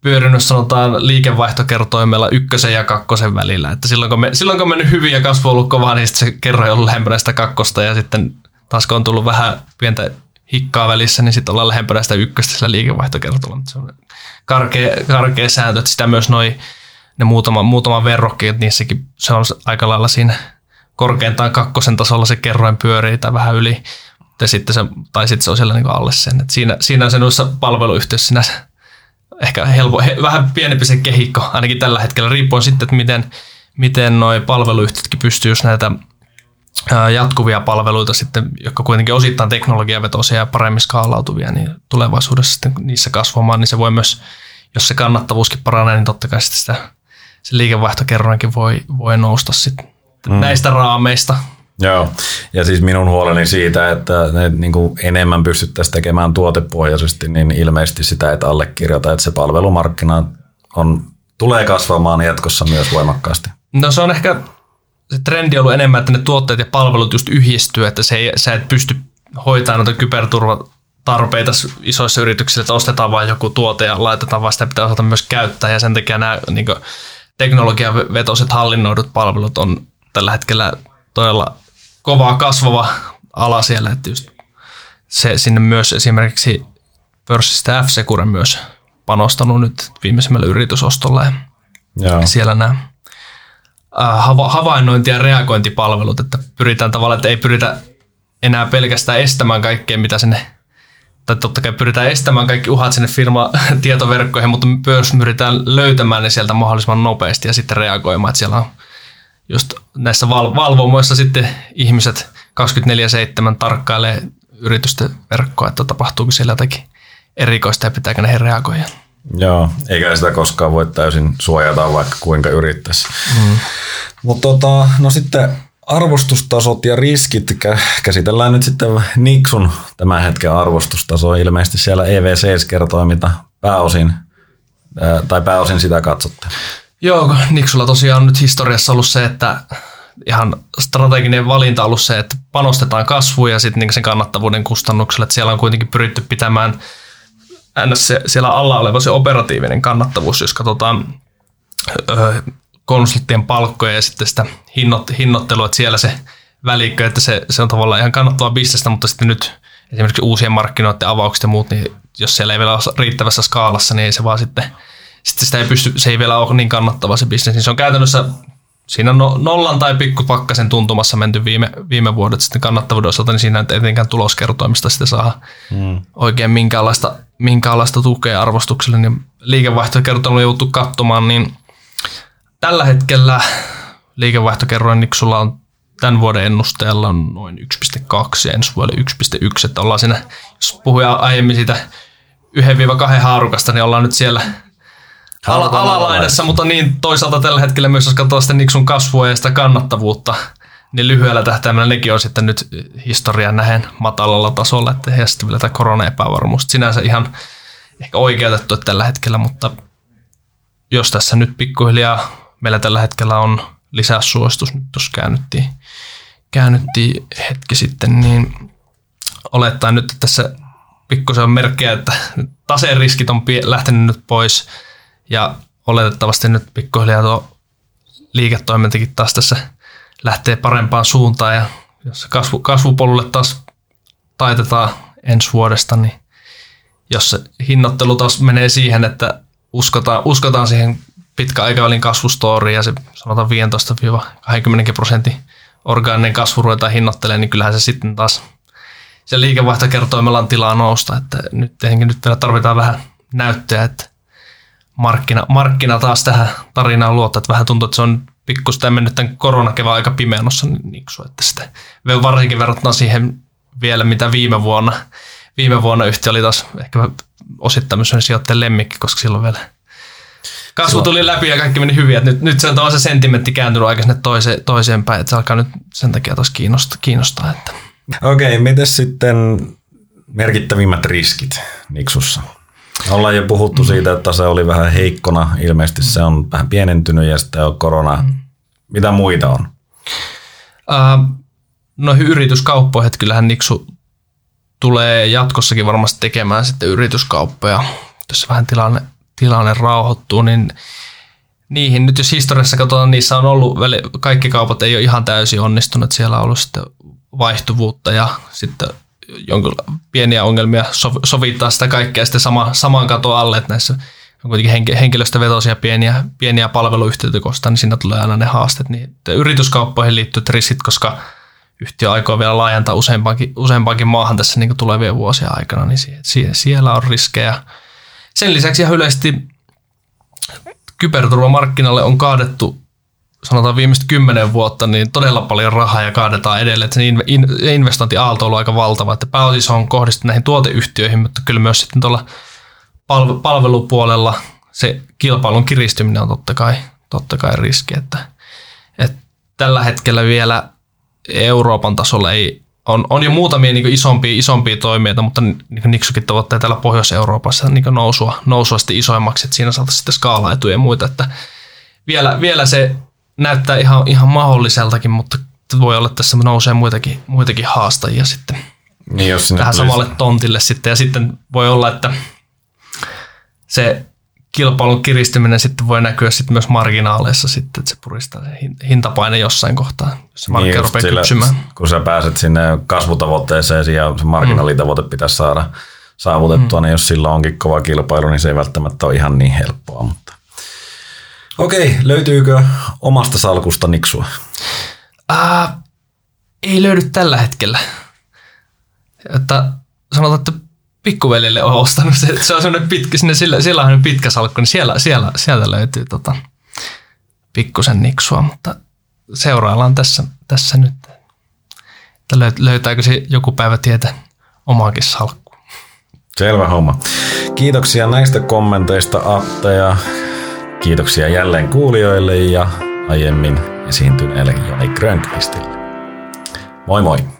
pyörinyt sanotaan liikevaihtokertoimella ykkösen ja kakkosen välillä. Että silloin kun, me, silloin kun on mennyt hyvin ja kasvu on ollut kova, niin se kerroin on lähempänä sitä kakkosta ja sitten taas kun on tullut vähän pientä hikkaa välissä, niin sitten ollaan lähempänä sitä ykköstä sillä liikevaihtokertoilla. Se on karkea, karkea sääntö, että sitä myös noin ne muutama, muutama verrokki, että niissäkin se on aika lailla siinä korkeintaan kakkosen tasolla se kerroin pyörii tai vähän yli, ja sitten se, tai sitten se on siellä niin alle sen. Et siinä, siinä on se noissa palveluyhteys sinänsä ehkä helpo, he, vähän pienempi se kehikko, ainakin tällä hetkellä, riippuen sitten, että miten, miten noi palveluyhtiötkin pystyy näitä jatkuvia palveluita sitten, jotka kuitenkin osittain teknologiavetoisia ja paremmin skaalautuvia, niin tulevaisuudessa sitten niissä kasvamaan, niin se voi myös, jos se kannattavuuskin paranee, niin totta kai sitä, se liikevaihtokerroinkin voi, voi nousta sitten mm. näistä raameista. Joo, ja siis minun huoleni siitä, että ne niin kuin enemmän pystyttäisiin tekemään tuotepohjaisesti, niin ilmeisesti sitä et allekirjoita, että se palvelumarkkina on, tulee kasvamaan jatkossa myös voimakkaasti. No se on ehkä se trendi on ollut enemmän, että ne tuotteet ja palvelut just yhdistyy, että se ei, sä et pysty hoitamaan noita kyberturvatarpeita isoissa yrityksissä, että ostetaan vain joku tuote ja laitetaan vaan sitä pitää osata myös käyttää ja sen takia nämä niin teknologiavetoiset hallinnoidut palvelut on tällä hetkellä todella kovaa kasvava ala siellä, että just se sinne myös esimerkiksi pörssistä F-Secure myös panostanut nyt viimeisimmällä yritysostolla ja Joo. siellä nämä havainnointi- ja reagointipalvelut, että pyritään tavallaan, että ei pyritä enää pelkästään estämään kaikkea, mitä sinne, tai totta kai pyritään estämään kaikki uhat sinne firma tietoverkkoihin, mutta myös pyritään löytämään ne sieltä mahdollisimman nopeasti ja sitten reagoimaan, että siellä on just näissä val- valvomoissa sitten ihmiset 24-7 tarkkailee yritysten verkkoa, että tapahtuuko siellä jotakin erikoista ja pitääkö ne reagoida. Joo, eikä sitä koskaan voi täysin suojata, vaikka kuinka yrittäisi. Mm. Mutta tota, no sitten arvostustasot ja riskit käsitellään nyt sitten Nixun tämän hetken arvostustaso. Ilmeisesti siellä EVC kertoo, mitä pääosin, tai pääosin sitä katsotte. Joo, Nixulla tosiaan on nyt historiassa ollut se, että ihan strateginen valinta ollut se, että panostetaan kasvuun ja sitten niin sen kannattavuuden kustannuksella, että siellä on kuitenkin pyritty pitämään – ns. siellä alla oleva se operatiivinen kannattavuus, jos katsotaan öö, konsulttien palkkoja ja sitten sitä hinnot, hinnoittelua, että siellä se välikkö, että se, se on tavallaan ihan kannattavaa bisnestä, mutta sitten nyt esimerkiksi uusien markkinoiden avaukset ja muut, niin jos siellä ei vielä ole riittävässä skaalassa, niin ei se vaan sitten, sitten sitä ei pysty, se ei vielä ole niin kannattava se bisnes, niin se on käytännössä siinä no, nollan tai pikkupakkasen tuntumassa menty viime, viime vuodet sitten kannattavuuden osalta, niin siinä ei etenkään tuloskertoimista sitten saa hmm. oikein minkäänlaista, minkäänlaista tukea arvostukselle, niin liikevaihtokertoimella joutu katsomaan, niin tällä hetkellä liikevaihtokerroin Niksulla on tämän vuoden ennusteella on noin 1,2 ja ensi vuodelle 1,1, että ollaan siinä, jos puhuin aiemmin siitä 1-2 haarukasta, niin ollaan nyt siellä – Al- alalaidassa, mutta niin toisaalta tällä hetkellä myös, jos katsoo sitä Nixun kasvua ja sitä kannattavuutta, niin lyhyellä tähtäimellä nekin on sitten nyt historian nähen matalalla tasolla, että ja sitten vielä tämä korona-epävarmuus. Sinänsä ihan ehkä oikeutettu tällä hetkellä, mutta jos tässä nyt pikkuhiljaa meillä tällä hetkellä on lisäsuositus, nyt tuossa käännyttiin, käännyttiin hetki sitten, niin olettaen nyt, että tässä pikkusen on merkkejä, että taseen riskit on lähtenyt nyt pois – ja oletettavasti nyt pikkuhiljaa tuo liiketoimintakin taas tässä lähtee parempaan suuntaan. Ja jos kasvu, kasvupolulle taas taitetaan ensi vuodesta, niin jos se hinnoittelu taas menee siihen, että uskotaan, uskotaan siihen pitkäaikavälin kasvustoriin ja se sanotaan 15-20 prosentin orgaaninen kasvu ruvetaan hinnoittelemaan, niin kyllähän se sitten taas se liikevaihtokertoimella on tilaa nousta, että nyt nyt vielä tarvitaan vähän näyttöä, että markkina, markkina taas tähän tarinaan luottaa, että vähän tuntuu, että se on pikkusta mennyt tämän koronakevään aika pimeänossa niksu, että sitä varsinkin verrattuna siihen vielä, mitä viime vuonna, viime vuonna yhtiö oli taas ehkä osittain myös sijoittajan lemmikki, koska silloin vielä kasvu tuli läpi ja kaikki meni hyvin. Nyt, nyt se on se sentimentti kääntynyt aika sinne toiseen, toiseen päin, että se alkaa nyt sen takia taas kiinnostaa. kiinnostaa että. Okei, miten sitten merkittävimmät riskit Niksussa? Ollaan jo puhuttu mm. siitä, että se oli vähän heikkona. Ilmeisesti se on vähän pienentynyt ja sitten on korona. Mm. Mitä muita on? Uh, no yrityskauppoja, että kyllähän Niksu tulee jatkossakin varmasti tekemään sitten yrityskauppoja. Jos vähän tilanne, tilanne rauhoittuu, niin niihin nyt jos historiassa katsotaan, niissä on ollut, kaikki kaupat ei ole ihan täysin onnistunut. Siellä on ollut sitten vaihtuvuutta ja sitten jonkun pieniä ongelmia sovittaa sitä kaikkea sitten sama, saman katon alle, että näissä on kuitenkin henkilöstövetoisia pieniä, pieniä palveluyhtiöitä kostaa, niin siinä tulee aina ne haasteet. Niin yrityskauppoihin liittyvät riskit, koska yhtiö aikoo vielä laajentaa useampaankin, useampaankin maahan tässä niin tulevien vuosien aikana, niin sie, siellä on riskejä. Sen lisäksi ihan yleisesti kyberturvamarkkinalle on kaadettu sanotaan viimeistä kymmenen vuotta, niin todella paljon rahaa ja kaadetaan edelleen. Että se investointiaalto on ollut aika valtava. Että pääosissa on kohdistunut näihin tuoteyhtiöihin, mutta kyllä myös sitten tuolla palvelupuolella se kilpailun kiristyminen on totta kai, totta kai riski. Että, että tällä hetkellä vielä Euroopan tasolla ei, on, on jo muutamia niin isompia, isompia toimijoita, mutta niin Niksukin tavoitteet täällä Pohjois-Euroopassa niin nousua, nousua sitten isoimmaksi, että siinä saataisiin sitten skaalaetuja ja muita. Että vielä, vielä se näyttää ihan, ihan mahdolliseltakin, mutta voi olla, että tässä nousee muitakin, muitakin haastajia sitten niin, jos tähän tulisi... samalle tontille sitten. Ja sitten voi olla, että se kilpailun kiristyminen sitten voi näkyä sitten myös marginaaleissa sitten, että se puristaa se hintapaine jossain kohtaa, jos se markkina niin rupeaa sillä, kypsymään. Kun sä pääset sinne kasvutavoitteeseen ja se marginaalitavoite mm. pitäisi saada saavutettua, mm. niin jos sillä onkin kova kilpailu, niin se ei välttämättä ole ihan niin helppoa. Mutta... Okei, löytyykö omasta salkusta niksua? Äh, ei löydy tällä hetkellä. Että sanotaan, että pikkuveljelle on ostanut se, se on semmoinen pitkä, sinne sillä, sillä on pitkä salkku, niin siellä, siellä, sieltä löytyy tota, pikkusen niksua, mutta seuraillaan tässä, tässä nyt, että löytääkö se joku päivä tietä omaakin salkku. Selvä homma. Kiitoksia näistä kommenteista Atte ja kiitoksia jälleen kuulijoille ja aiemmin esiintyneelle Joni Grönkvistille. Moi moi!